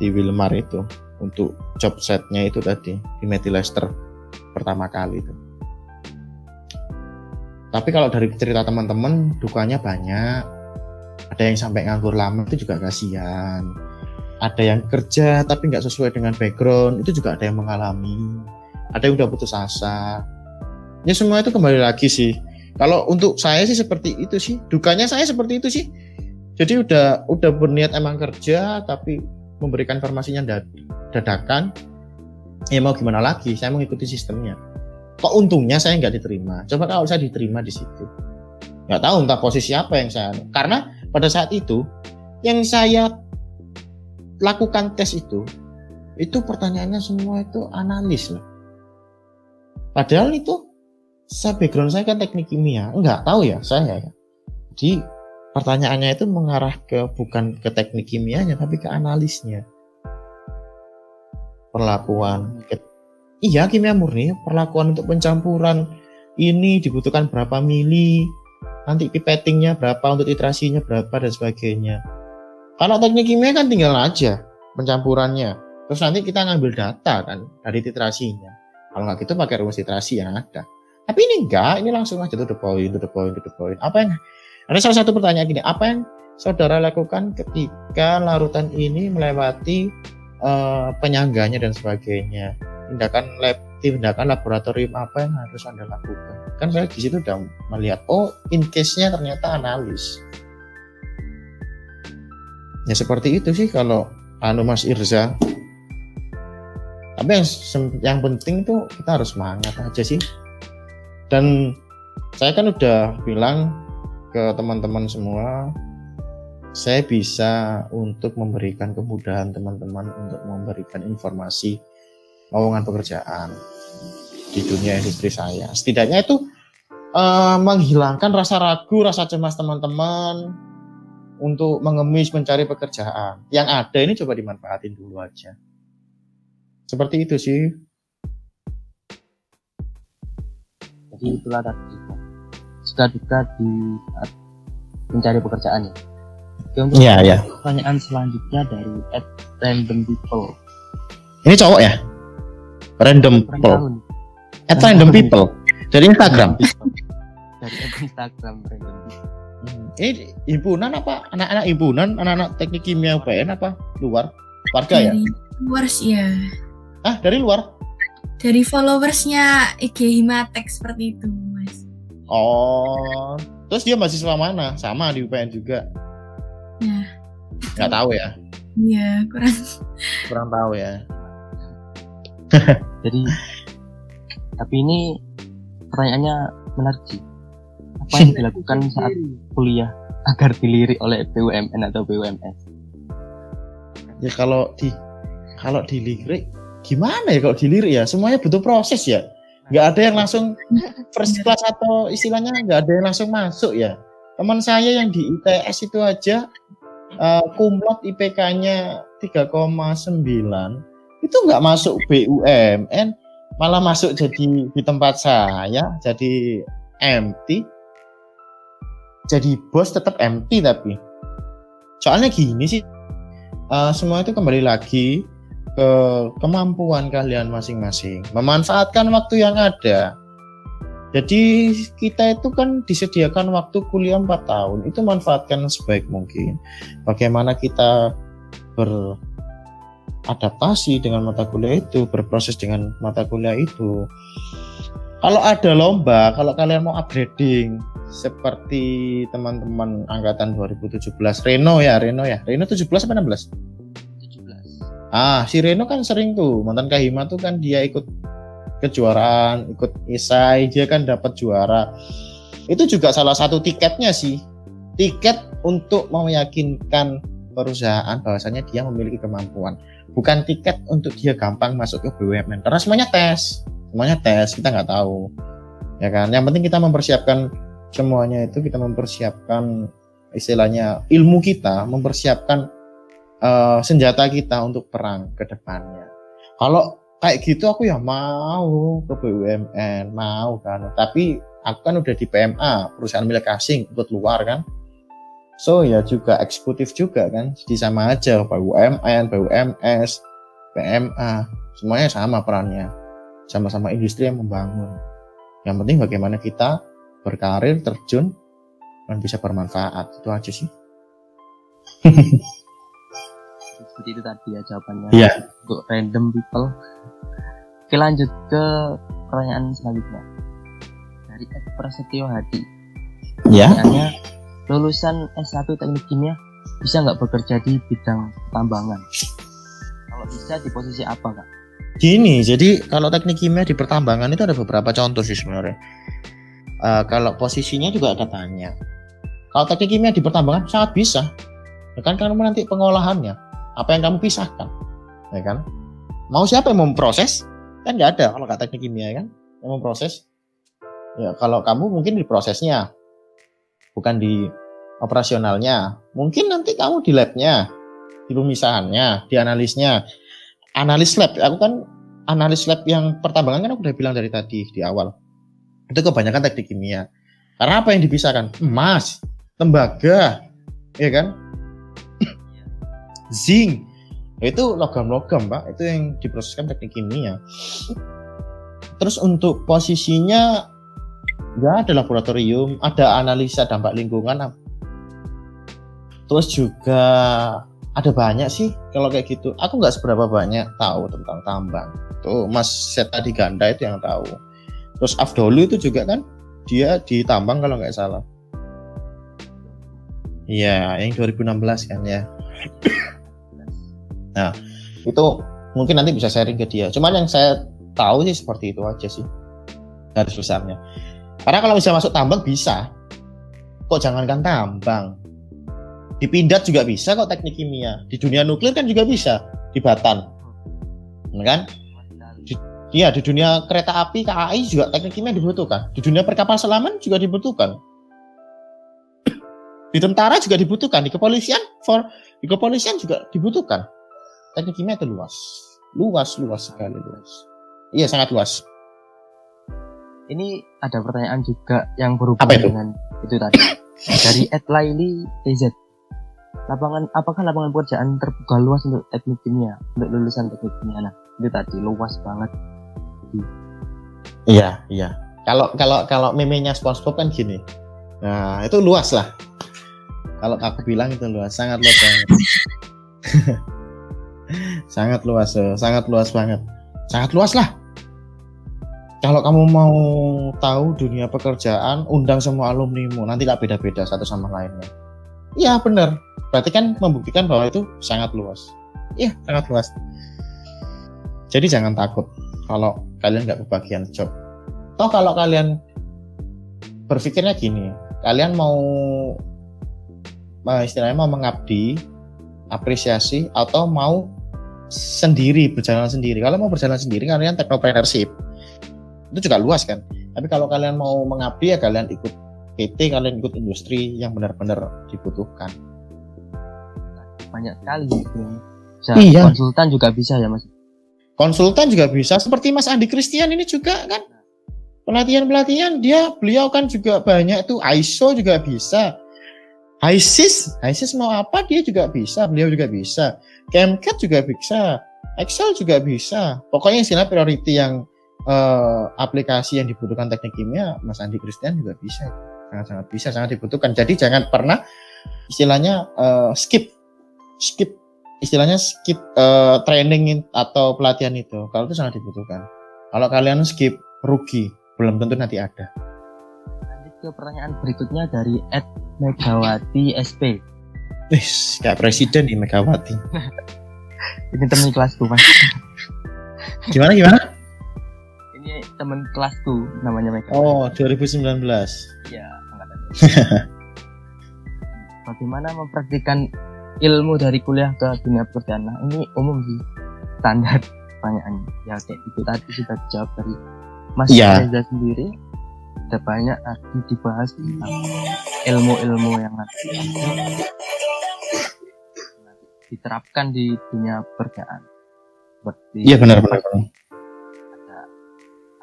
di Wilmar itu untuk job setnya itu tadi di Metilester pertama kali itu tapi kalau dari cerita teman-teman dukanya banyak ada yang sampai nganggur lama itu juga kasihan ada yang kerja tapi nggak sesuai dengan background itu juga ada yang mengalami ada yang udah putus asa ya semua itu kembali lagi sih kalau untuk saya sih seperti itu sih. Dukanya saya seperti itu sih. Jadi udah udah berniat emang kerja tapi memberikan informasinya dadakan. Ya mau gimana lagi? Saya mengikuti sistemnya. Kok untungnya saya nggak diterima? Coba kalau saya diterima di situ. Nggak tahu entah posisi apa yang saya. Karena pada saat itu yang saya lakukan tes itu itu pertanyaannya semua itu analis loh. Padahal itu saya background saya kan teknik kimia enggak tahu ya saya ya jadi pertanyaannya itu mengarah ke bukan ke teknik kimianya tapi ke analisnya perlakuan iya kimia murni perlakuan untuk pencampuran. Ini dibutuhkan berapa mili nanti pipettingnya berapa untuk titrasinya berapa dan sebagainya. Kalau teknik kimia kan tinggal aja pencampurannya. Terus nanti kita ngambil data kan dari titrasinya. Kalau nggak gitu pakai rumus titrasi yang ada. Tapi ini enggak, ini langsung aja to the point, to the point, to the point. Apa yang ada salah satu pertanyaan gini, apa yang saudara lakukan ketika larutan ini melewati uh, penyangganya dan sebagainya? Tindakan lab tindakan laboratorium apa yang harus anda lakukan? Kan saya di situ udah melihat oh in case-nya ternyata analis. Ya seperti itu sih kalau anu Mas Irza. Tapi yang yang penting tuh kita harus semangat aja sih. Dan saya kan udah bilang ke teman-teman semua saya bisa untuk memberikan kemudahan teman-teman untuk memberikan informasi lowongan pekerjaan di dunia industri saya. Setidaknya itu uh, menghilangkan rasa ragu, rasa cemas teman-teman untuk mengemis mencari pekerjaan. Yang ada ini coba dimanfaatin dulu aja. Seperti itu sih. Jadi itulah tadi suka duka di saat mencari pekerjaan ya. Oke, untuk ya, ya. pertanyaan selanjutnya dari at random people. Ini cowok ya? Random people. At random people. Dari Instagram. Dari Instagram random people. Hmm. Ini himpunan apa? Anak-anak himpunan, anak-anak teknik kimia UPN apa? Luar? Warga ya? Dari luar sih ya. Ah, dari luar? Dari followersnya IG Himatek seperti itu, Mas. Oh, terus dia mahasiswa mana? Sama di UPN juga? Ya. Nggak tahu ya? Iya, kurang. Kurang tahu ya. [LAUGHS] Jadi tapi ini pertanyaannya menarik sih. Apa yang dilakukan [LAUGHS] saat kuliah agar dilirik oleh BUMN atau BUMS? Ya kalau di kalau dilirik gimana ya kalau dilirik ya semuanya butuh proses ya. Nggak ada yang langsung first class atau istilahnya nggak ada yang langsung masuk ya. Teman saya yang di ITS itu aja uh, kumlot IPK-nya 3,9 itu nggak masuk BUMN malah masuk jadi di tempat saya jadi MT jadi bos tetap MT tapi. Soalnya gini sih uh, semua itu kembali lagi ke kemampuan kalian masing-masing. Memanfaatkan waktu yang ada. Jadi kita itu kan disediakan waktu kuliah 4 tahun. Itu manfaatkan sebaik mungkin. Bagaimana kita ber adaptasi dengan mata kuliah itu, berproses dengan mata kuliah itu. Kalau ada lomba, kalau kalian mau upgrading seperti teman-teman angkatan 2017 Reno ya, Reno ya. Reno 17 apa 16? 17. Ah, si Reno kan sering tuh, mantan Kahima tuh kan dia ikut kejuaraan, ikut isai, dia kan dapat juara. Itu juga salah satu tiketnya sih. Tiket untuk meyakinkan perusahaan bahwasanya dia memiliki kemampuan bukan tiket untuk dia gampang masuk ke BUMN karena semuanya tes. Semuanya tes kita nggak tahu. Ya kan? Yang penting kita mempersiapkan semuanya itu kita mempersiapkan istilahnya ilmu kita mempersiapkan uh, senjata kita untuk perang ke depannya. Kalau kayak gitu aku ya mau ke BUMN mau kan. Tapi aku kan udah di PMA perusahaan milik asing ikut luar kan So ya juga eksekutif juga kan, jadi sama aja BUMN, BUMS, PMA, semuanya sama perannya, sama-sama industri yang membangun. Yang penting bagaimana kita berkarir, terjun, dan bisa bermanfaat, itu aja sih. [LAUGHS] Seperti itu tadi ya jawabannya Iya. untuk random people. Oke lanjut ke pertanyaan selanjutnya dari Ed Prasetyo Hadi. Ya. Pertanyaannya lulusan S1 teknik kimia bisa nggak bekerja di bidang tambangan? Kalau bisa di posisi apa kak? Gini, jadi kalau teknik kimia di pertambangan itu ada beberapa contoh sih sebenarnya. Uh, kalau posisinya juga ada tanya. Kalau teknik kimia di pertambangan sangat bisa. Ya kan kamu nanti pengolahannya, apa yang kamu pisahkan, ya kan? Mau siapa yang memproses? Kan nggak ada kalau nggak teknik kimia kan, yang memproses. Ya kalau kamu mungkin di prosesnya, bukan di operasionalnya. Mungkin nanti kamu di labnya, di pemisahannya, di analisnya. Analis lab, aku kan analis lab yang pertambangan kan aku udah bilang dari tadi di awal. Itu kebanyakan teknik kimia. Karena apa yang dipisahkan? Emas, tembaga, ya kan? Zinc. Itu logam-logam, Pak. Itu yang diproseskan teknik kimia. Terus untuk posisinya nggak ada laboratorium, ada analisa dampak lingkungan, terus juga ada banyak sih kalau kayak gitu. Aku nggak seberapa banyak tahu tentang tambang. Tuh Mas Seta di Ganda itu yang tahu. Terus Afdolu itu juga kan dia di tambang kalau nggak salah. Iya, yang 2016 kan ya. nah, itu mungkin nanti bisa sharing ke dia. Cuman yang saya tahu sih seperti itu aja sih. Garis besarnya. Karena kalau bisa masuk tambang bisa. Kok jangankan tambang. Di pindad juga bisa kok teknik kimia. Di dunia nuklir kan juga bisa. Di Batan. Kan? Iya, di dunia kereta api KAI juga teknik kimia dibutuhkan. Di dunia perkapal selaman juga dibutuhkan di tentara juga dibutuhkan, di kepolisian for di kepolisian juga dibutuhkan. Teknik kimia itu luas, luas, luas sekali luas. Iya sangat luas. Ini ada pertanyaan juga yang berhubungan itu? dengan itu tadi dari Ed Laili TZ. Lapangan apakah lapangan pekerjaan terbuka luas untuk teknik kimia untuk lulusan teknik kimia? Nah itu tadi luas banget. Iya iya. Kalau kalau kalau memenya SpongeBob kan gini. Nah itu luas lah kalau aku bilang itu luas, sangat luas banget. [LAUGHS] sangat luas, eh, sangat luas banget. Sangat luas lah. Kalau kamu mau tahu dunia pekerjaan, undang semua alumnimu. Nanti gak beda-beda satu sama lainnya. Iya benar. Berarti kan membuktikan bahwa itu sangat luas. Iya sangat luas. Jadi jangan takut kalau kalian nggak kebagian job. Toh kalau kalian berpikirnya gini, kalian mau istilahnya mau mengabdi, apresiasi atau mau sendiri berjalan sendiri. Kalau mau berjalan sendiri kalian technopreneurship itu juga luas kan. Tapi kalau kalian mau mengabdi ya kalian ikut PT, kalian ikut industri yang benar-benar dibutuhkan. Banyak sekali. Bisa iya. Konsultan juga bisa ya mas. Konsultan juga bisa. Seperti Mas Andi Christian ini juga kan pelatihan-pelatihan dia beliau kan juga banyak itu ISO juga bisa ISIS, ISIS mau apa dia juga bisa, beliau juga bisa. Camcat juga bisa, Excel juga bisa. Pokoknya istilah priority yang uh, aplikasi yang dibutuhkan teknik kimia, Mas Andi Christian juga bisa. Sangat-sangat bisa, sangat dibutuhkan. Jadi jangan pernah istilahnya uh, skip, skip istilahnya skip uh, training atau pelatihan itu. Kalau itu sangat dibutuhkan. Kalau kalian skip rugi, belum tentu nanti ada ke pertanyaan berikutnya dari Ed Megawati SP. Wih, kayak presiden nih Megawati. [LAUGHS] Ini teman kelasku mas. Gimana gimana? Teman kelasku namanya Megawati. Oh, 2019. Iya, angkatan. [LAUGHS] Bagaimana mempraktikkan ilmu dari kuliah ke dunia pekerjaan? Nah, ini umum sih standar pertanyaannya. Ya kayak itu tadi sudah dijawab dari Mas ya. Reza sendiri ada banyak lagi dibahas tentang ilmu-ilmu yang nanti diterapkan di dunia pekerjaan iya benar benar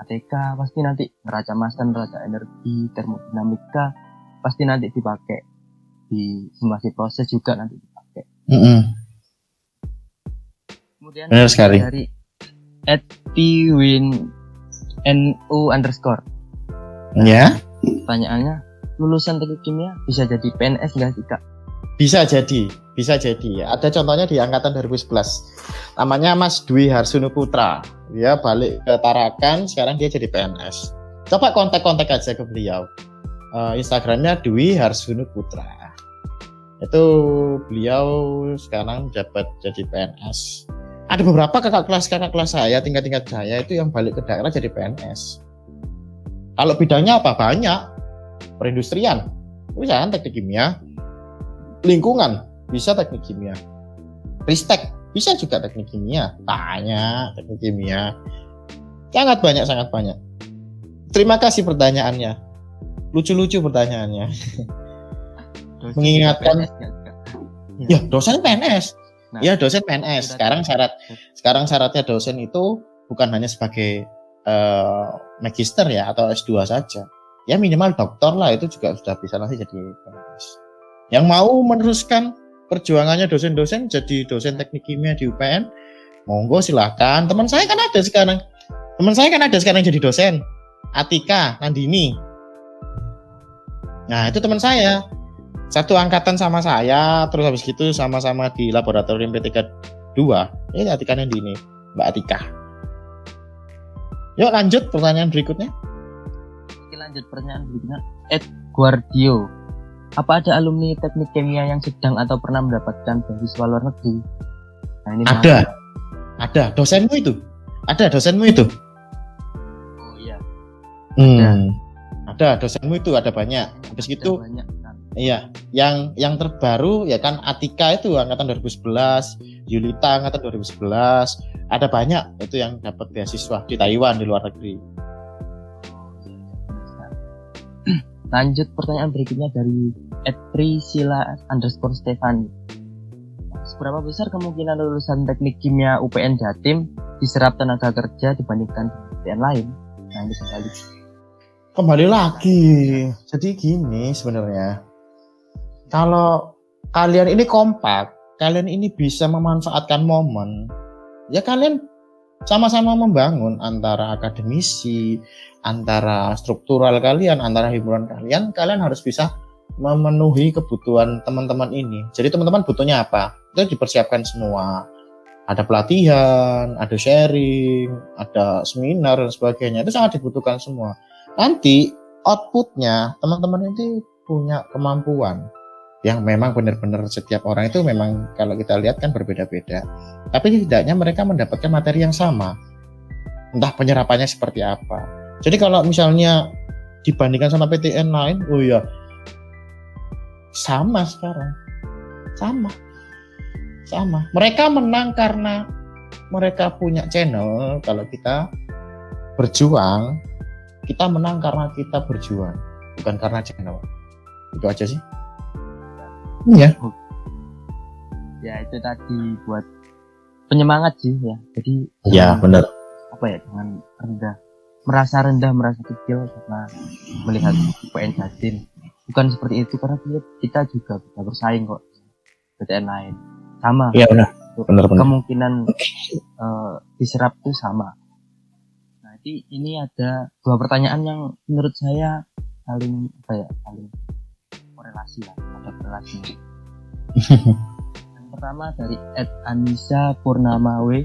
ATK pasti nanti neraca massa neraca energi termodinamika pasti nanti dipakai di simulasi proses juga nanti dipakai mm -hmm. kemudian benar sekali dari at win nu underscore Ya. Pertanyaannya, lulusan teknik kimia bisa jadi PNS nggak sih kak? Bisa jadi, bisa jadi. Ada contohnya di angkatan 2011. Namanya Mas Dwi Harsuno Putra. Dia balik ke Tarakan, sekarang dia jadi PNS. Coba kontak-kontak aja ke beliau. Uh, Instagramnya Dwi Harsuno Putra. Itu beliau sekarang dapat jadi PNS. Ada beberapa kakak kelas kakak kelas saya, tingkat-tingkat saya itu yang balik ke daerah jadi PNS kalau bidangnya apa? Banyak. Perindustrian, bisa teknik kimia. Lingkungan, bisa teknik kimia. Ristek, bisa juga teknik kimia. Banyak teknik kimia. Sangat banyak, sangat banyak. Terima kasih pertanyaannya. Lucu-lucu pertanyaannya. Dosen Mengingatkan. Ya, dosen PNS. Nah, ya, dosen PNS. Sekarang syarat sekarang syaratnya dosen itu bukan hanya sebagai uh, magister ya atau S2 saja. Ya minimal doktor lah itu juga sudah bisa nanti jadi penulis. Yang mau meneruskan perjuangannya dosen-dosen jadi dosen teknik kimia di UPN, monggo silahkan. Teman saya kan ada sekarang. Teman saya kan ada sekarang jadi dosen. Atika Nandini. Nah itu teman saya. satu angkatan sama saya terus habis gitu sama-sama di laboratorium P32 ini Atika yang di ini Mbak Atika yuk lanjut pertanyaan berikutnya lanjut pertanyaan berikutnya Ed Guardio apa ada alumni teknik kimia yang sedang atau pernah mendapatkan beasiswa luar negeri? Nah, ini ada. ada. Dosenmu itu? Ada dosenmu itu? Oh iya. Hmm. ada. Ada. Dosenmu itu ada banyak. Habis itu banyak Iya, yang yang terbaru ya kan Atika itu angkatan 2011, Yulita angkatan 2011, ada banyak itu yang dapat beasiswa di Taiwan di luar negeri. Lanjut pertanyaan berikutnya dari Etri Sila underscore Stefani. Seberapa besar kemungkinan lulusan teknik kimia UPN Jatim diserap tenaga kerja dibandingkan UPN lain? Nah ini kembali. Kembali lagi. Jadi gini sebenarnya kalau kalian ini kompak, kalian ini bisa memanfaatkan momen, ya kalian sama-sama membangun antara akademisi, antara struktural kalian, antara hiburan kalian, kalian harus bisa memenuhi kebutuhan teman-teman ini. Jadi teman-teman butuhnya apa? Itu dipersiapkan semua. Ada pelatihan, ada sharing, ada seminar dan sebagainya. Itu sangat dibutuhkan semua. Nanti outputnya teman-teman ini punya kemampuan yang memang benar-benar setiap orang itu memang kalau kita lihat kan berbeda-beda. Tapi setidaknya mereka mendapatkan materi yang sama. Entah penyerapannya seperti apa. Jadi kalau misalnya dibandingkan sama PTN lain, oh ya sama sekarang. Sama. Sama. Mereka menang karena mereka punya channel. Kalau kita berjuang, kita menang karena kita berjuang, bukan karena channel. Itu aja sih. Iya. Ya itu tadi buat penyemangat sih ya. Jadi ya benar. Apa ya dengan rendah merasa rendah merasa kecil karena melihat UPN Jatim bukan seperti itu karena kita juga bisa bersaing kok PTN lain sama iya benar benar, benar. kemungkinan uh, diserap itu sama nah jadi ini ada dua pertanyaan yang menurut saya saling apa ya saling korelasi lah ada korelasi [LAUGHS] yang pertama dari Ed Anissa Purnamawe.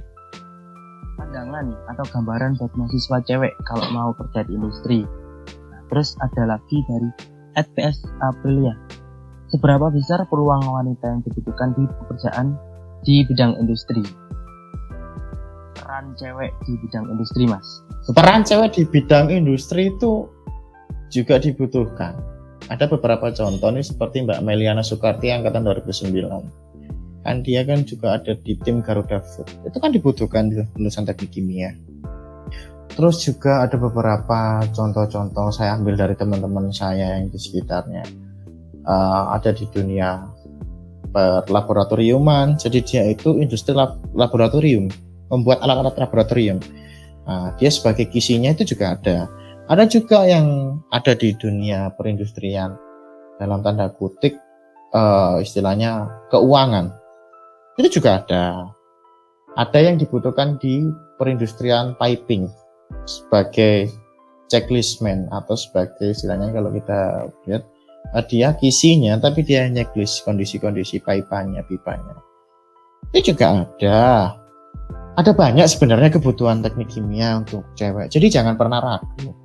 Pandangan atau gambaran buat mahasiswa cewek kalau mau kerja di industri. Nah, terus ada lagi dari Ed PS Aprilia. Seberapa besar peluang wanita yang dibutuhkan di pekerjaan di bidang industri? Peran cewek di bidang industri mas. Peran cewek di bidang industri itu juga dibutuhkan ada beberapa contoh nih seperti Mbak Meliana Soekarti angkatan 2009 kan dia kan juga ada di tim Garuda Food. Itu kan dibutuhkan di lulusan teknik kimia. Terus juga ada beberapa contoh-contoh saya ambil dari teman-teman saya yang di sekitarnya. Uh, ada di dunia laboratoriuman. Jadi dia itu industri lab laboratorium membuat alat-alat laboratorium. Nah, dia sebagai kisinya itu juga ada ada juga yang ada di dunia perindustrian dalam tanda kutip uh, istilahnya keuangan. Itu juga ada. Ada yang dibutuhkan di perindustrian piping sebagai checklistman atau sebagai istilahnya kalau kita lihat uh, dia kisinya tapi dia checklist kondisi-kondisi pipannya pipanya. Itu juga ada. Ada banyak sebenarnya kebutuhan teknik kimia untuk cewek. Jadi jangan pernah ragu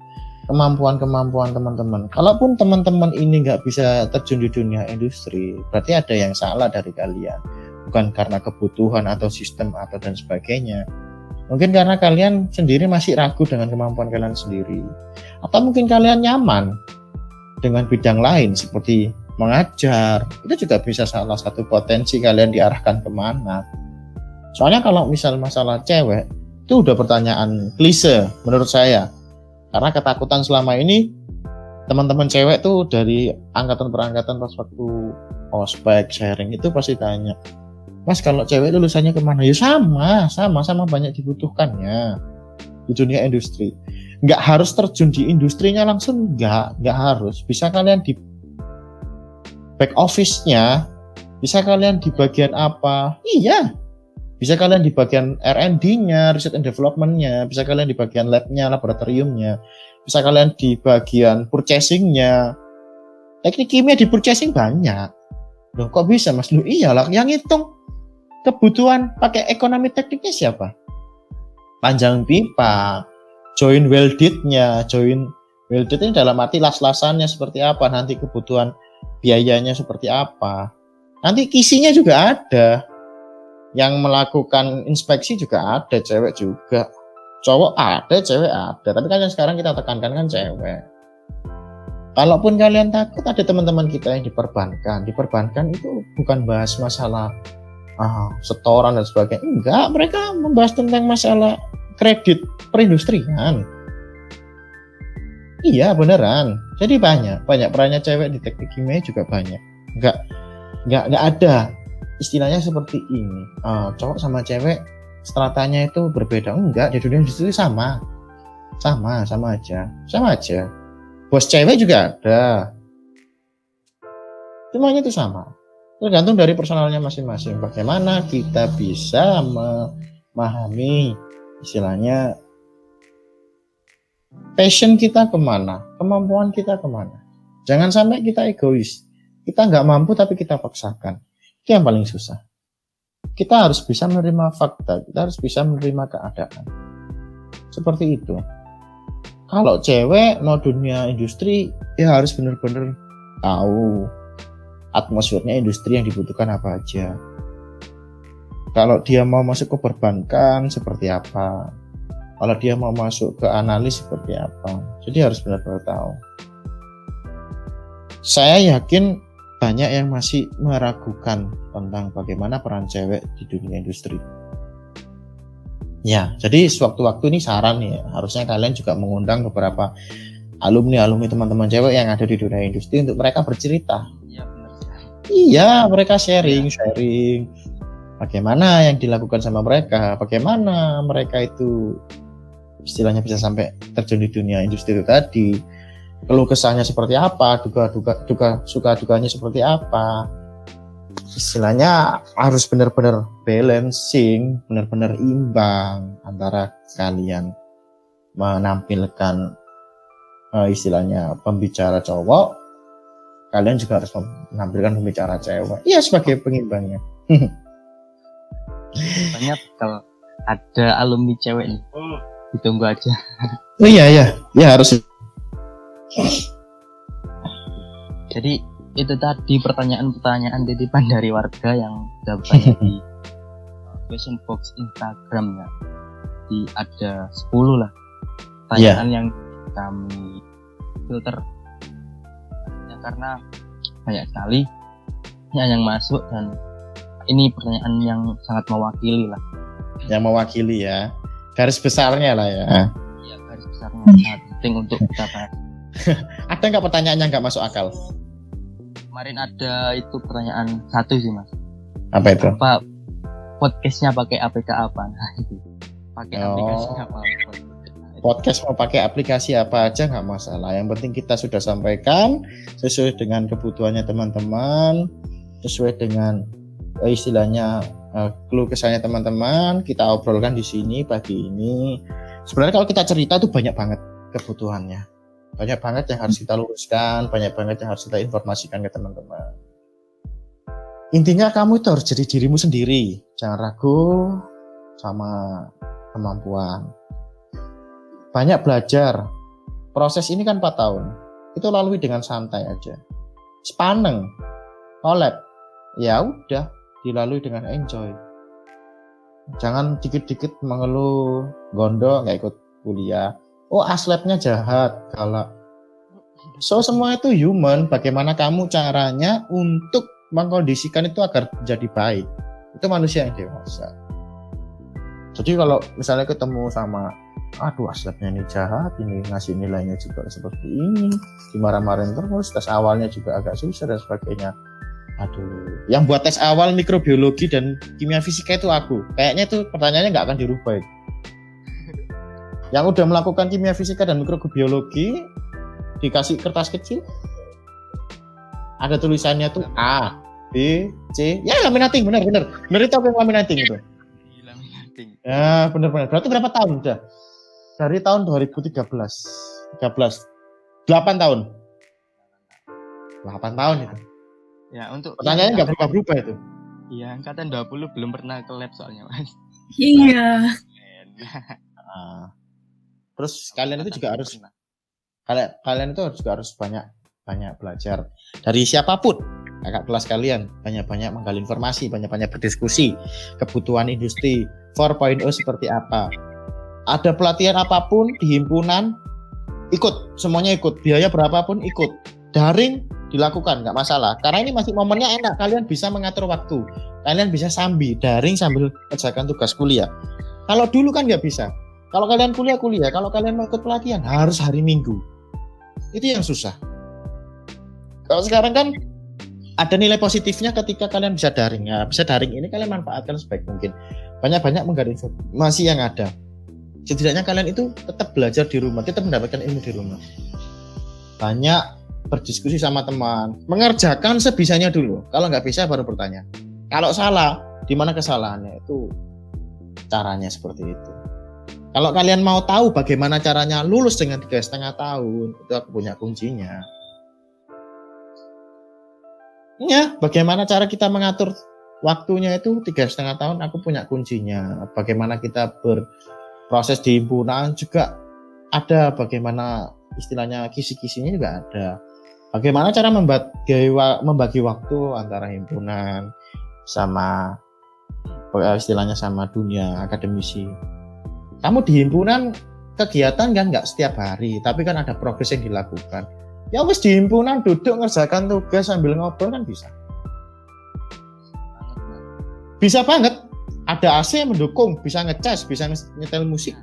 kemampuan-kemampuan teman-teman. Kalaupun teman-teman ini nggak bisa terjun di dunia industri, berarti ada yang salah dari kalian. Bukan karena kebutuhan atau sistem atau dan sebagainya. Mungkin karena kalian sendiri masih ragu dengan kemampuan kalian sendiri. Atau mungkin kalian nyaman dengan bidang lain seperti mengajar. Itu juga bisa salah satu potensi kalian diarahkan ke mana. Soalnya kalau misal masalah cewek, itu udah pertanyaan klise menurut saya karena ketakutan selama ini teman-teman cewek tuh dari angkatan perangkatan pas waktu ospek sharing itu pasti tanya mas kalau cewek lulusannya ke mana? Ya sama sama sama banyak dibutuhkannya di dunia industri. Nggak harus terjun di industrinya langsung nggak nggak harus. Bisa kalian di back office-nya bisa kalian di bagian apa? Iya bisa kalian di bagian R&D-nya, research and development-nya, bisa kalian di bagian lab-nya, laboratoriumnya, bisa kalian di bagian purchasing-nya. teknik kimia di purchasing banyak. Loh kok bisa mas? Lu iyalah yang hitung kebutuhan pakai ekonomi tekniknya siapa? Panjang pipa join weldednya join welded ini dalam arti las-lasannya seperti apa nanti kebutuhan biayanya seperti apa. Nanti kisinya juga ada yang melakukan inspeksi juga ada cewek juga. Cowok ada cewek ada. Tapi kan sekarang kita tekankan kan cewek. Kalaupun kalian takut ada teman-teman kita yang diperbankan. Diperbankan itu bukan bahas masalah ah, setoran dan sebagainya. Enggak mereka membahas tentang masalah kredit perindustrian. Iya beneran. Jadi banyak banyak perannya cewek di teknik kimia juga banyak. Enggak enggak enggak ada istilahnya seperti ini. Uh, cowok sama cewek stratanya itu berbeda. Enggak di dunia industri sama. Sama sama aja. Sama aja. Bos cewek juga ada. Semuanya itu sama. Tergantung dari personalnya masing-masing. Bagaimana kita bisa memahami istilahnya passion kita ke mana kemampuan kita ke mana. Jangan sampai kita egois. Kita nggak mampu tapi kita paksakan itu yang paling susah. Kita harus bisa menerima fakta, kita harus bisa menerima keadaan. Seperti itu. Kalau cewek mau dunia industri, ya harus benar-benar tahu atmosfernya industri yang dibutuhkan apa aja. Kalau dia mau masuk ke perbankan seperti apa, kalau dia mau masuk ke analis seperti apa. Jadi harus benar-benar tahu. Saya yakin banyak yang masih meragukan tentang bagaimana peran cewek di dunia industri. Ya, jadi sewaktu-waktu ini saran nih, harusnya kalian juga mengundang beberapa alumni-alumni teman-teman cewek yang ada di dunia industri untuk mereka bercerita. Iya, Iya, mereka sharing, sharing. Bagaimana yang dilakukan sama mereka, bagaimana mereka itu istilahnya bisa sampai terjun di dunia industri itu tadi keluh kesahnya seperti apa, duga duga duga suka duganya seperti apa. Istilahnya harus benar-benar balancing, benar-benar imbang antara kalian menampilkan uh, istilahnya pembicara cowok, kalian juga harus menampilkan pembicara cewek. Iya sebagai pengimbangnya. [LAUGHS] Banyak kalau ada alumni cewek nih, ditunggu aja. Oh iya iya, ya harus jadi itu tadi pertanyaan-pertanyaan titipan dari warga yang bertanya di [LAUGHS] question box Instagram ya. Di ada 10 lah pertanyaan yeah. yang kami filter ya, karena banyak sekali ya, yang masuk dan ini pertanyaan yang sangat mewakili lah. Yang mewakili ya. Garis besarnya lah ya. Iya, garis besarnya sangat penting untuk kita bahas. [LAUGHS] ada nggak pertanyaan yang nggak masuk akal? Kemarin ada itu pertanyaan satu sih mas. Apa itu? Apa podcastnya pakai APK apa? Nah itu pakai oh. aplikasi apa? Podcast mau pakai aplikasi apa aja nggak masalah. Yang penting kita sudah sampaikan sesuai dengan kebutuhannya teman-teman, sesuai dengan eh, istilahnya uh, keluh kesahnya teman-teman. Kita obrolkan di sini pagi ini. Sebenarnya kalau kita cerita itu banyak banget kebutuhannya banyak banget yang harus kita luruskan, banyak banget yang harus kita informasikan ke teman-teman. Intinya kamu itu harus jadi dirimu sendiri, jangan ragu sama kemampuan. Banyak belajar. Proses ini kan 4 tahun. Itu lalui dengan santai aja. Sepaneng, collab, ya udah dilalui dengan enjoy. Jangan dikit-dikit mengeluh, gondo nggak ikut kuliah, oh aslabnya jahat kalau so semua itu human. Bagaimana kamu caranya untuk mengkondisikan itu agar jadi baik? Itu manusia yang dewasa. Jadi kalau misalnya ketemu sama aduh aslabnya ini jahat ini ngasih nilainya juga seperti ini dimarah-marahin terus tes awalnya juga agak susah dan sebagainya. Aduh yang buat tes awal mikrobiologi dan kimia fisika itu aku. Kayaknya itu pertanyaannya nggak akan dirubah itu yang udah melakukan kimia fisika dan mikrobiologi dikasih kertas kecil. Ada tulisannya tuh A B C. Ya laminating benar benar benar itu apa laminating itu? Ya benar benar berarti berapa tahun udah dari tahun 2013 13 8 tahun. 8 tahun itu. Ya, untuk Pertanyaannya nggak berubah-berubah itu. Iya, angkatan 20 belum pernah ke lab soalnya, Mas. Iya. Nah, terus kalian itu juga harus kalian kalian itu juga harus banyak banyak belajar. Dari siapa pun kakak kelas kalian banyak-banyak menggali informasi banyak-banyak berdiskusi kebutuhan industri 4.0 seperti apa. Ada pelatihan apa pun di himpunan ikut. Semuanya ikut. Biaya berapapun ikut. Daring dilakukan. Nggak masalah. Karena ini masih momennya enak. Kalian bisa mengatur waktu. Kalian bisa sambil daring sambil kerjakan tugas kuliah. Kalau dulu kan nggak bisa kalau kalian kuliah kuliah. Kalau kalian mau ikut pelatihan harus hari minggu. Itu yang susah. Kalau sekarang kan ada nilai positifnya ketika kalian bisa daring. Ya bisa daring ini kalian manfaatkan sebaik mungkin. Banyak-banyak menggali informasi yang ada. Setidaknya kalian itu tetap belajar di rumah tetap mendapatkan ilmu di rumah. Banyak berdiskusi sama teman. Mengerjakan sebisanya dulu. Kalau nggak bisa baru bertanya. Kalau salah di mana kesalahannya? Itu caranya seperti itu kalau kalian mau tahu bagaimana caranya lulus dengan tiga setengah tahun itu aku punya kuncinya. Ya bagaimana cara kita mengatur waktunya itu tiga setengah tahun aku punya kuncinya. Bagaimana kita berproses di himpunan juga ada bagaimana istilahnya kisi-kisinya juga ada. Bagaimana cara membagi, membagi waktu antara himpunan sama eh, istilahnya sama dunia akademisi kamu di himpunan kegiatan kan nggak setiap hari tapi kan ada progres yang dilakukan. Ya wis di himpunan duduk ngerjakan tugas sambil ngobrol kan bisa. Bisa banget. Ada AC yang mendukung bisa ngecas bisa nyetel musik.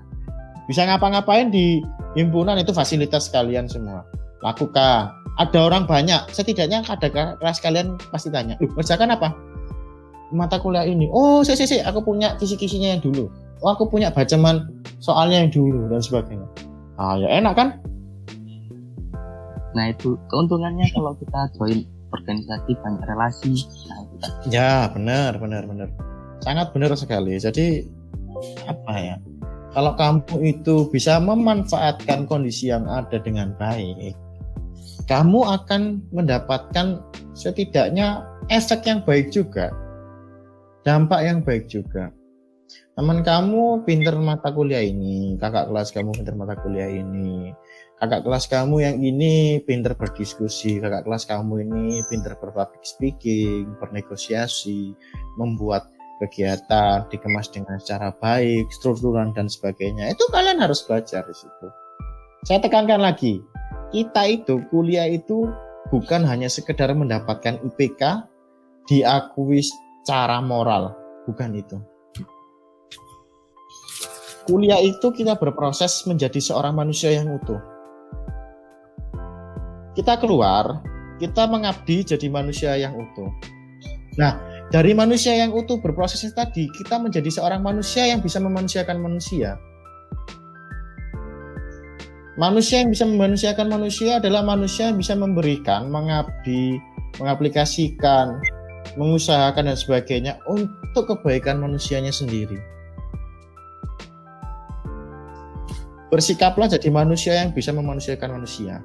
Bisa ngapa-ngapain di himpunan itu fasilitas kalian semua. Lakukan. Ada orang banyak. Setidaknya ada kelas kalian pasti tanya Loh, ngerjakan apa? Mata kuliah ini. Oh saya sih aku punya kisi-kisinya yang dulu oh aku punya bacaman soalnya yang dulu dan sebagainya ah ya enak kan Nah itu keuntungannya kalau kita join organisasi banyak relasi. Nah, kita... Ya benar benar benar sangat benar sekali. Jadi apa ya? Kalau kamu itu bisa memanfaatkan kondisi yang ada dengan baik, kamu akan mendapatkan setidaknya efek yang baik juga, dampak yang baik juga. Teman kamu pinter mata kuliah ini, kakak kelas kamu pinter mata kuliah ini, kakak kelas kamu yang ini pinter berdiskusi, kakak kelas kamu ini pinter berpublic speaking, bernegosiasi, membuat kegiatan dikemas dengan cara baik, strukturan dan sebagainya. Itu kalian harus belajar di situ. Saya tekankan lagi, kita itu kuliah itu bukan hanya sekedar mendapatkan IPK diakui secara moral, bukan itu. Kuliah itu kita berproses menjadi seorang manusia yang utuh kita keluar, kita mengabdi jadi manusia yang utuh. Nah, dari manusia yang utuh berproses tadi, kita menjadi seorang manusia yang bisa memanusiakan manusia. Manusia yang bisa memanusiakan manusia adalah manusia yang bisa memberikan, mengabdi, mengaplikasikan, mengusahakan dan sebagainya untuk kebaikan manusianya sendiri. Bersikaplah jadi manusia yang bisa memanusiakan manusia.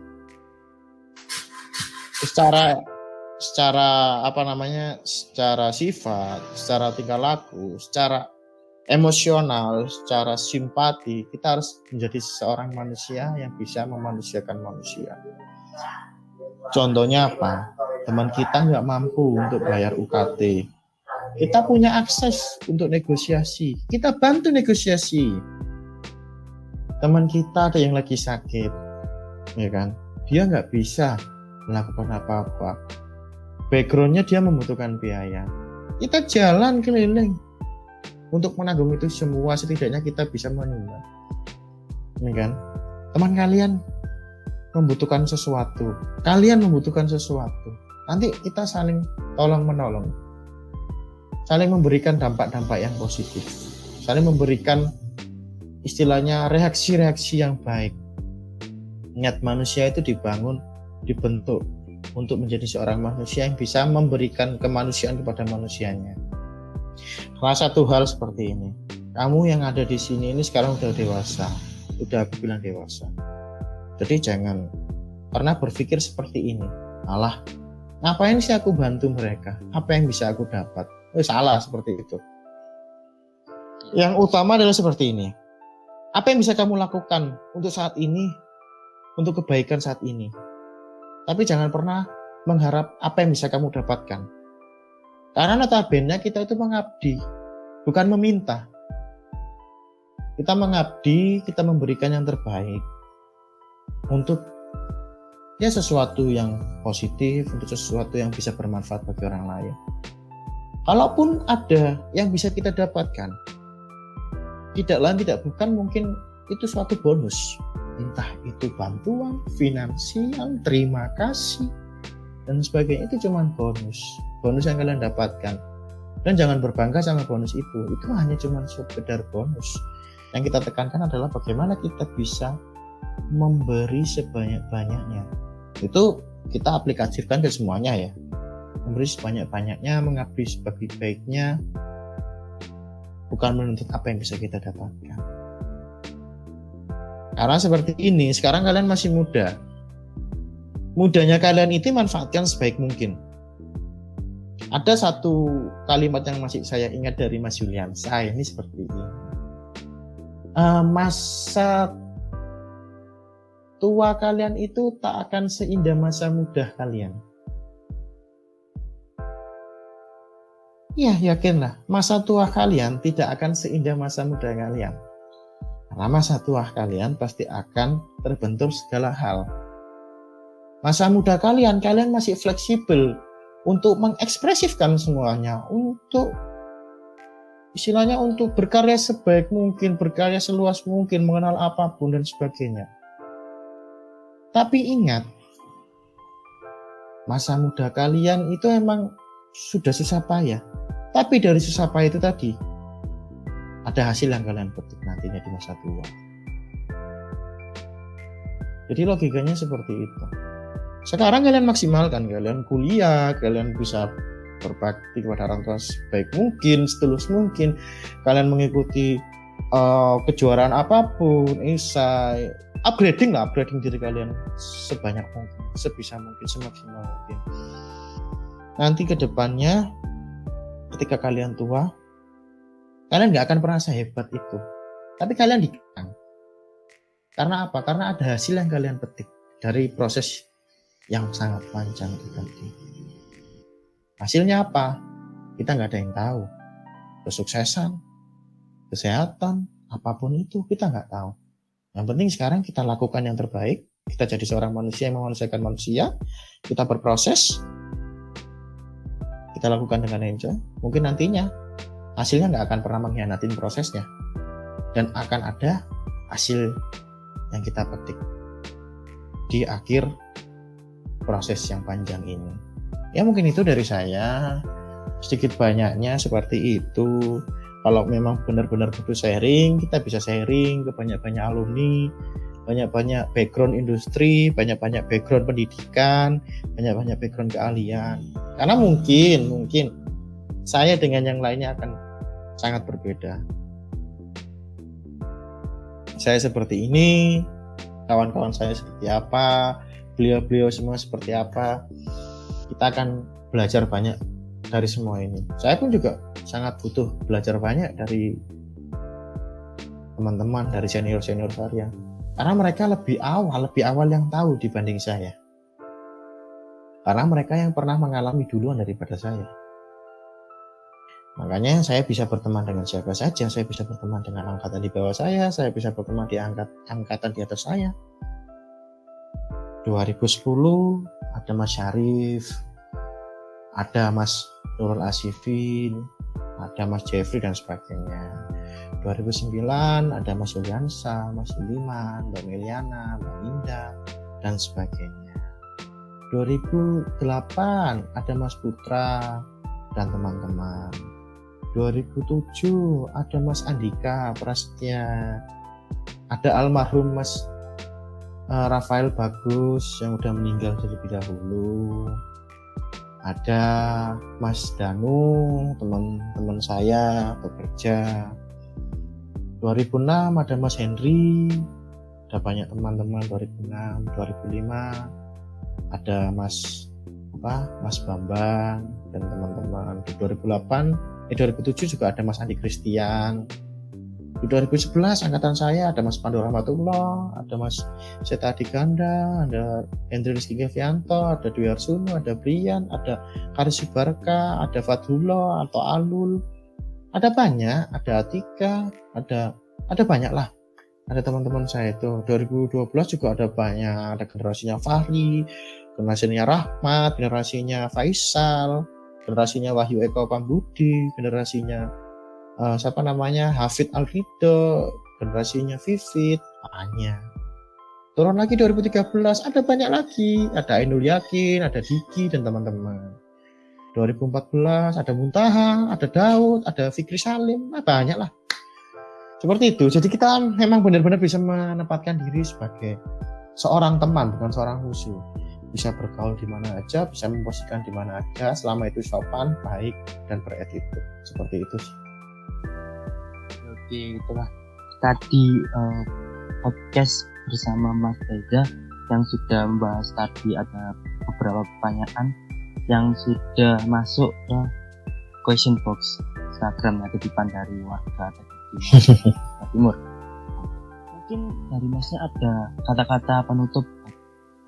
Secara secara apa namanya secara sifat secara tingkah laku secara emosional secara simpati kita harus menjadi seorang manusia yang bisa memanusiakan manusia. Contohnya apa? Teman kita nggak mampu untuk bayar UKT kita punya akses untuk negosiasi. Kita bantu negosiasi teman kita ada yang lagi sakit ya kan dia nggak bisa melakukan apa-apa. Backgroundnya dia membutuhkan biaya. Kita jalan keliling untuk menanggung itu semua. Setidaknya kita bisa menyumbang. Ini kan, teman kalian membutuhkan sesuatu, kalian membutuhkan sesuatu. Nanti kita saling tolong menolong, saling memberikan dampak-dampak yang positif, saling memberikan istilahnya reaksi-reaksi yang baik. Niat manusia itu dibangun dibentuk untuk menjadi seorang manusia yang bisa memberikan kemanusiaan kepada manusianya. Salah satu hal seperti ini, kamu yang ada di sini ini sekarang sudah dewasa, sudah aku bilang dewasa. Jadi jangan pernah berpikir seperti ini. alah ngapain sih aku bantu mereka apa yang bisa aku dapat oh, salah seperti itu yang utama adalah seperti ini apa yang bisa kamu lakukan untuk saat ini untuk kebaikan saat ini? Tapi jangan pernah mengharap apa yang bisa kamu dapatkan. Karena notabene kita itu mengabdi bukan meminta. Kita mengabdi kita memberikan yang terbaik untuk ya sesuatu yang positif, untuk sesuatu yang bisa bermanfaat bagi orang lain. Kalaupun ada yang bisa kita dapatkan, tidak lain tidak bukan mungkin itu suatu bonus. Entah itu bantuan, finansial, terima kasih, dan sebagainya itu cuma bonus. Bonus yang kalian dapatkan. Dan jangan berbangga sama bonus itu. Itu hanya cuma sekedar bonus. Yang kita tekankan adalah bagaimana kita bisa memberi sebanyak-banyaknya itu kita aplikasikan ke semuanya ya memberi sebanyak-banyaknya mengabdi sebagai baiknya bukan menuntut apa yang bisa kita dapatkan. Karena seperti ini sekarang kalian masih muda. Mudanya kalian itu manfaatkan sebaik mungkin. Ada satu kalimat yang masih saya ingat dari Mas Julian saya ini seperti ini. Uh, masa tua kalian itu tak akan seindah masa muda kalian. Ya, yakinlah, masa tua kalian tidak akan seindah masa muda kalian. Karena masa tua kalian pasti akan terbentur segala hal. Masa muda kalian, kalian masih fleksibel untuk mengekspresifkan semuanya, untuk istilahnya untuk berkarya sebaik mungkin, berkarya seluas mungkin, mengenal apa pun dan sebagainya. Tapi ingat, masa muda kalian itu emang sudah susah payah. Tapi dari susah payah itu tadi, ada hasil yang kalian petik nantinya di masa tua. Jadi logikanya seperti itu. Sekarang kalian maksimalkan, kalian kuliah, kalian bisa berbakti kepada orang tua sebaik mungkin, setulus mungkin. Kalian mengikuti uh, kejuaraan apa pun, esai, upgrading lah upgrading diri kalian sebanyak mungkin sebisa mungkin semaksimal mungkin nanti ke depannya ketika kalian tua kalian nggak akan pernah sehebat itu. Tapi kalian dikenang. Karena apa? Karena ada hasil yang kalian petik dari proses yang sangat panjang itu tadi. Hasilnya apa? Kita nggak ada yang tahu. Kesuksesan kesehatan apa pun itu kita nggak tahu. Yang penting sekarang kita lakukan yang terbaik, kita jadi seorang manusia yang memanusiakan manusia, kita berproses, kita lakukan dengan enjoy. Mungkin nantinya hasilnya nggak akan pernah mengkhianatin prosesnya, dan akan ada hasil yang kita petik di akhir proses yang panjang ini. Ya mungkin itu dari saya sedikit banyaknya seperti itu kalau memang benar-benar butuh sharing kita bisa sharing ke banyak-banyak alumni banyak-banyak background industri banyak-banyak background pendidikan banyak-banyak background keahlian karena mungkin mungkin saya dengan yang lainnya akan sangat berbeda saya seperti ini kawan-kawan saya seperti apa beliau-beliau semua seperti apa kita akan belajar banyak dari semua ini. Saya pun juga sangat butuh belajar banyak dari teman-teman, dari senior-senior saya. Karena mereka lebih awal, lebih awal yang tahu dibanding saya. Karena mereka yang pernah mengalami duluan daripada saya. Makanya saya bisa berteman dengan siapa saja, saya bisa berteman dengan angkatan di bawah saya, saya bisa berteman di angkat, angkatan di atas saya. 2010 ada Mas Syarif, ada Mas Nurul Asifin, ada Mas Jeffrey dan sebagainya. 2009 ada Mas Yuliansa, Mas Suliman, Mbak Meliana, Mbak Indah, dan sebagainya. 2008 ada Mas Putra dan teman-teman. 2007 ada Mas Andika Prasetya, ada almarhum Mas uh, Rafael Bagus yang udah meninggal terlebih dahulu ada Mas Danu teman-teman saya bekerja 2006 ada Mas Henry ada banyak teman-teman 2006 2005 ada Mas apa Mas Bambang dan teman-teman di 2008 eh 2007 juga ada Mas Andi Christian di 2011 angkatan saya ada Mas Pandu Rahmatullah, ada Mas Seta Ganda, ada Hendri Rizky Gevianto, ada Dwi Arsuno, ada Brian, ada Karis Barka, ada Fadullah atau Alul. Ada banyak, ada Atika, ada ada banyak lah. Ada teman-teman saya itu. 2012 juga ada banyak, ada generasinya Fahri, generasinya Rahmat, generasinya Faisal, generasinya Wahyu Eko Pambudi, generasinya uh, siapa namanya? Hafid Al Rido generasinya Vivid banyak. Turun lagi 2013 ada banyak lagi. Ada Ainul Yakin ada Diki dan teman-teman. 2014 ada Muntaha ada Daud ada Fikri Salim. Nah, banyak lah seperti itu. Jadi kita memang benar-benar bisa menempatkan diri sebagai seorang teman bukan seorang musuh. Bisa bergaul di mana aja bisa memposisikan di mana aja selama itu sopan baik dan beretika seperti itu sih. Seperti itulah tadi uh, podcast bersama Mas Reza yang sudah membahas tadi ada beberapa pertanyaan yang sudah masuk ke question box Instagram yang titipan dari warga Timur. Mungkin dari Masnya ada kata-kata penutup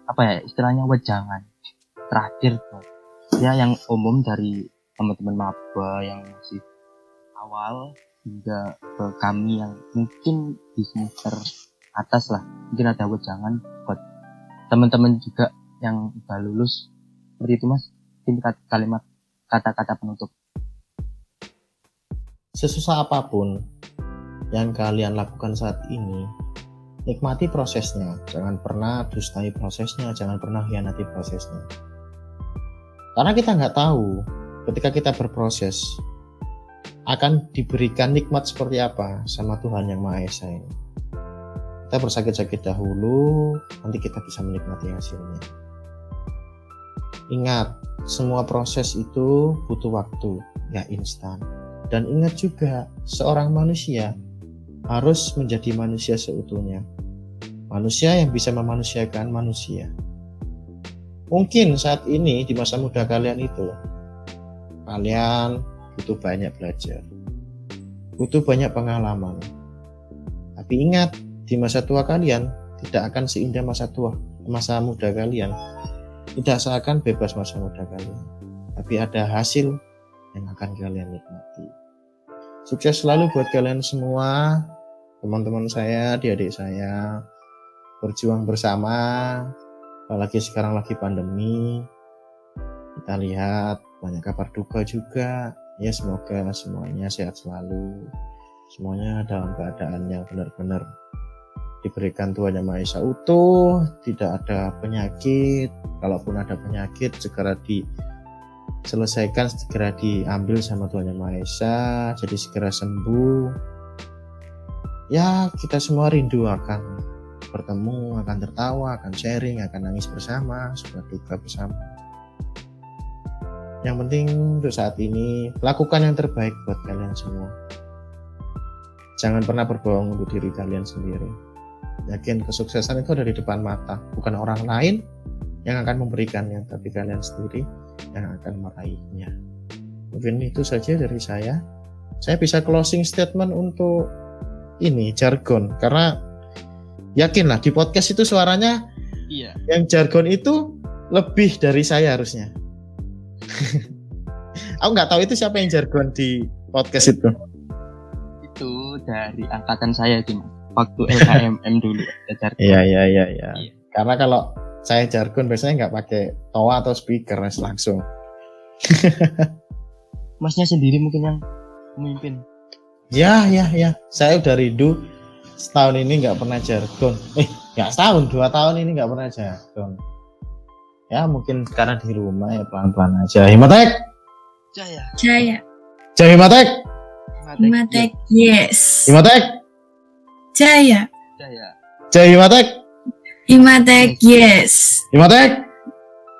apa ya istilahnya wejangan terakhir ya yang umum dari teman-teman maba yang masih awal hingga ke kami yang mungkin di semester atas lah. Mungkin ada wejangan buat teman-teman juga yang udah lulus. Seperti itu mas. Mungkin kalimat kata-kata penutup. Sesusah apa pun yang kalian lakukan saat ini nikmati prosesnya jangan pernah dustai prosesnya jangan pernah hianati prosesnya karena kita nggak tahu ketika kita berproses akan diberikan nikmat seperti apa sama Tuhan Yang Maha Esa ini. Kita bersakit-sakit dahulu, nanti kita bisa menikmati hasilnya. Ingat, semua proses itu butuh waktu, ya instan. Dan ingat juga, seorang manusia harus menjadi manusia seutuhnya. Manusia yang bisa memanusiakan manusia. Mungkin saat ini di masa muda kalian itu, kalian butuh banyak belajar, butuh banyak pengalaman. Tapi ingat, di masa tua kalian tidak akan seindah masa tua, masa muda kalian. Tidak seakan bebas masa muda kalian, tapi ada hasil yang akan kalian nikmati. Sukses selalu buat kalian semua, teman-teman saya, adik-adik saya, berjuang bersama, apalagi sekarang lagi pandemi, kita lihat banyak kabar duka juga. Ya semoga semuanya sehat selalu. Semuanya dalam keadaan yang benar-benar diberikan Tuhan Yang Maha Esa utuh tidak ada penyakit. Kalaupun ada penyakit segera diselesaikan segera diambil sama Tuhan Yang Maha Esa jadi segera sembuh ya kita semua rindu akan bertemu akan tertawa akan sharing akan nangis bersama suka duka bersama yang penting untuk saat ini lakukan yang terbaik buat kalian semua. Jangan pernah berbohong untuk diri kalian sendiri. Yakin kesuksesan itu ada di depan mata, bukan orang lain yang akan memberikannya, tapi kalian sendiri yang akan meraihnya. Mungkin itu saja dari saya. Saya bisa closing statement untuk ini jargon. Karena yakinlah di podcast itu suaranya iya. yang jargon itu lebih dari saya harusnya. [LAUGHS] Aku nggak tahu itu siapa yang jargon di podcast itu. Itu dari angkatan saya sih waktu LKMM dulu jargon. Iya iya iya iya. Karena kalau saya jargon biasanya nggak pakai toa atau speaker langsung. [LAUGHS] Masnya sendiri mungkin yang memimpin ya ya ya. Saya udah rindu setahun ini nggak pernah jargon. Eh nggak setahun dua tahun ini nggak pernah jargon. Ya mungkin sekarang di rumah ya pelan-pelan aja. Himatek! Jaya. Jaya. Jaya Himatek! Himatek yes. Himatek! Jaya. Jaya. Jaya Himatek! Himatek yes. Himatek!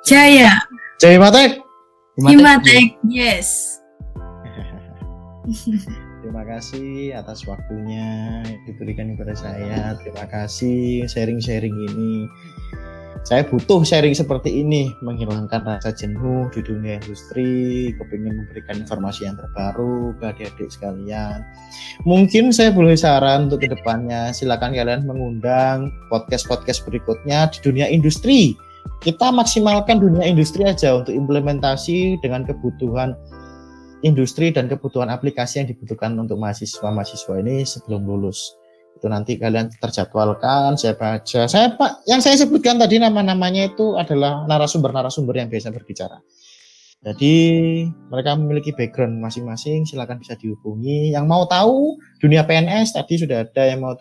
Jaya. Jaya Himatek Himatek yes [LAUGHS] Terima kasih atas waktunya diberikan kepada saya. Terima kasih sharing-sharing ini. Saya butuh sharing seperti ini menghilangkan rasa jenuh di dunia industri kepingin memberikan informasi yang terbaru ke adik-adik sekalian. Mungkin saya boleh saran untuk ke depannya silakan kalian mengundang podcast-podcast berikutnya di dunia industri. Kita maksimalkan dunia industri aja untuk implementasi dengan kebutuhan industri dan kebutuhan aplikasi yang dibutuhkan untuk mahasiswa-mahasiswa ini sebelum lulus. Itu nanti kalian terjadwalkan saya baca. Saya pak yang saya sebutkan tadi nama-namanya itu adalah narasumber-narasumber yang biasa berbicara. Jadi mereka memiliki background masing-masing silakan bisa dihubungi. Yang mau tahu dunia PNS tadi sudah ada yang mau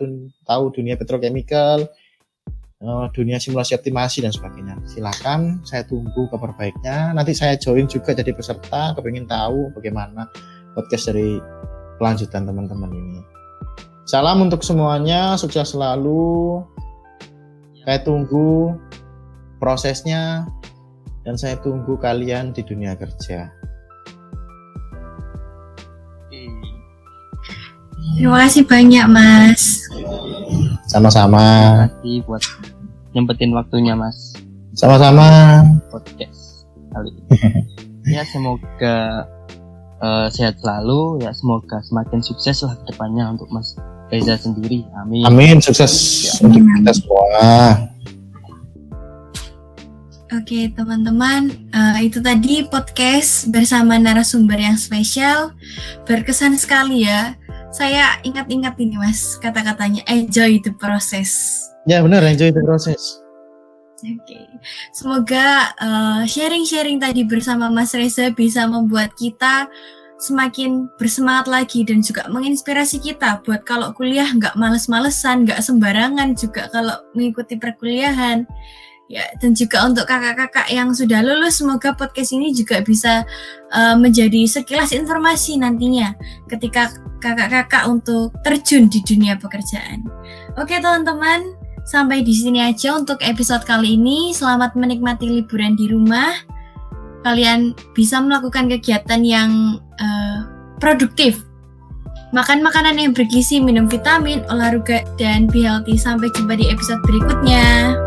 tahu dunia petrochemical dunia simulasi optimasi dan sebagainya silakan saya tunggu kabar baiknya nanti saya join juga jadi peserta kepingin tahu bagaimana podcast dari kelanjutan teman-teman ini Salam untuk semuanya, sukses selalu. Saya tunggu prosesnya dan saya tunggu kalian di dunia kerja. Terima kasih banyak, Mas. Sama-sama. Terima kasih buat nyempetin waktunya, Mas. Sama-sama. Podcast kali ini. ya semoga uh, sehat selalu ya semoga semakin sukses lah ke depannya untuk Mas Reza sendiri amin amin sukses ya. untuk kita semua Oke teman-teman, uh, itu tadi podcast bersama narasumber yang spesial, berkesan sekali ya. Saya ingat-ingat ini mas, kata-katanya enjoy the process. Ya benar, enjoy the process. Oke, okay. semoga uh, sharing-sharing tadi bersama Mas Reza bisa membuat kita semakin bersemangat lagi dan juga menginspirasi kita buat kalau kuliah nggak males-malesan, nggak sembarangan juga kalau mengikuti perkuliahan. Ya, dan juga untuk kakak-kakak yang sudah lulus, semoga podcast ini juga bisa uh, menjadi sekilas informasi nantinya ketika kakak-kakak untuk terjun di dunia pekerjaan. Oke, teman-teman, Sampai di sini aja untuk episode kali ini. Selamat menikmati liburan di rumah. Kalian bisa melakukan kegiatan yang uh, produktif. Makan makanan yang bergizi, minum vitamin, olahraga, dan be healthy. Sampai jumpa di episode berikutnya.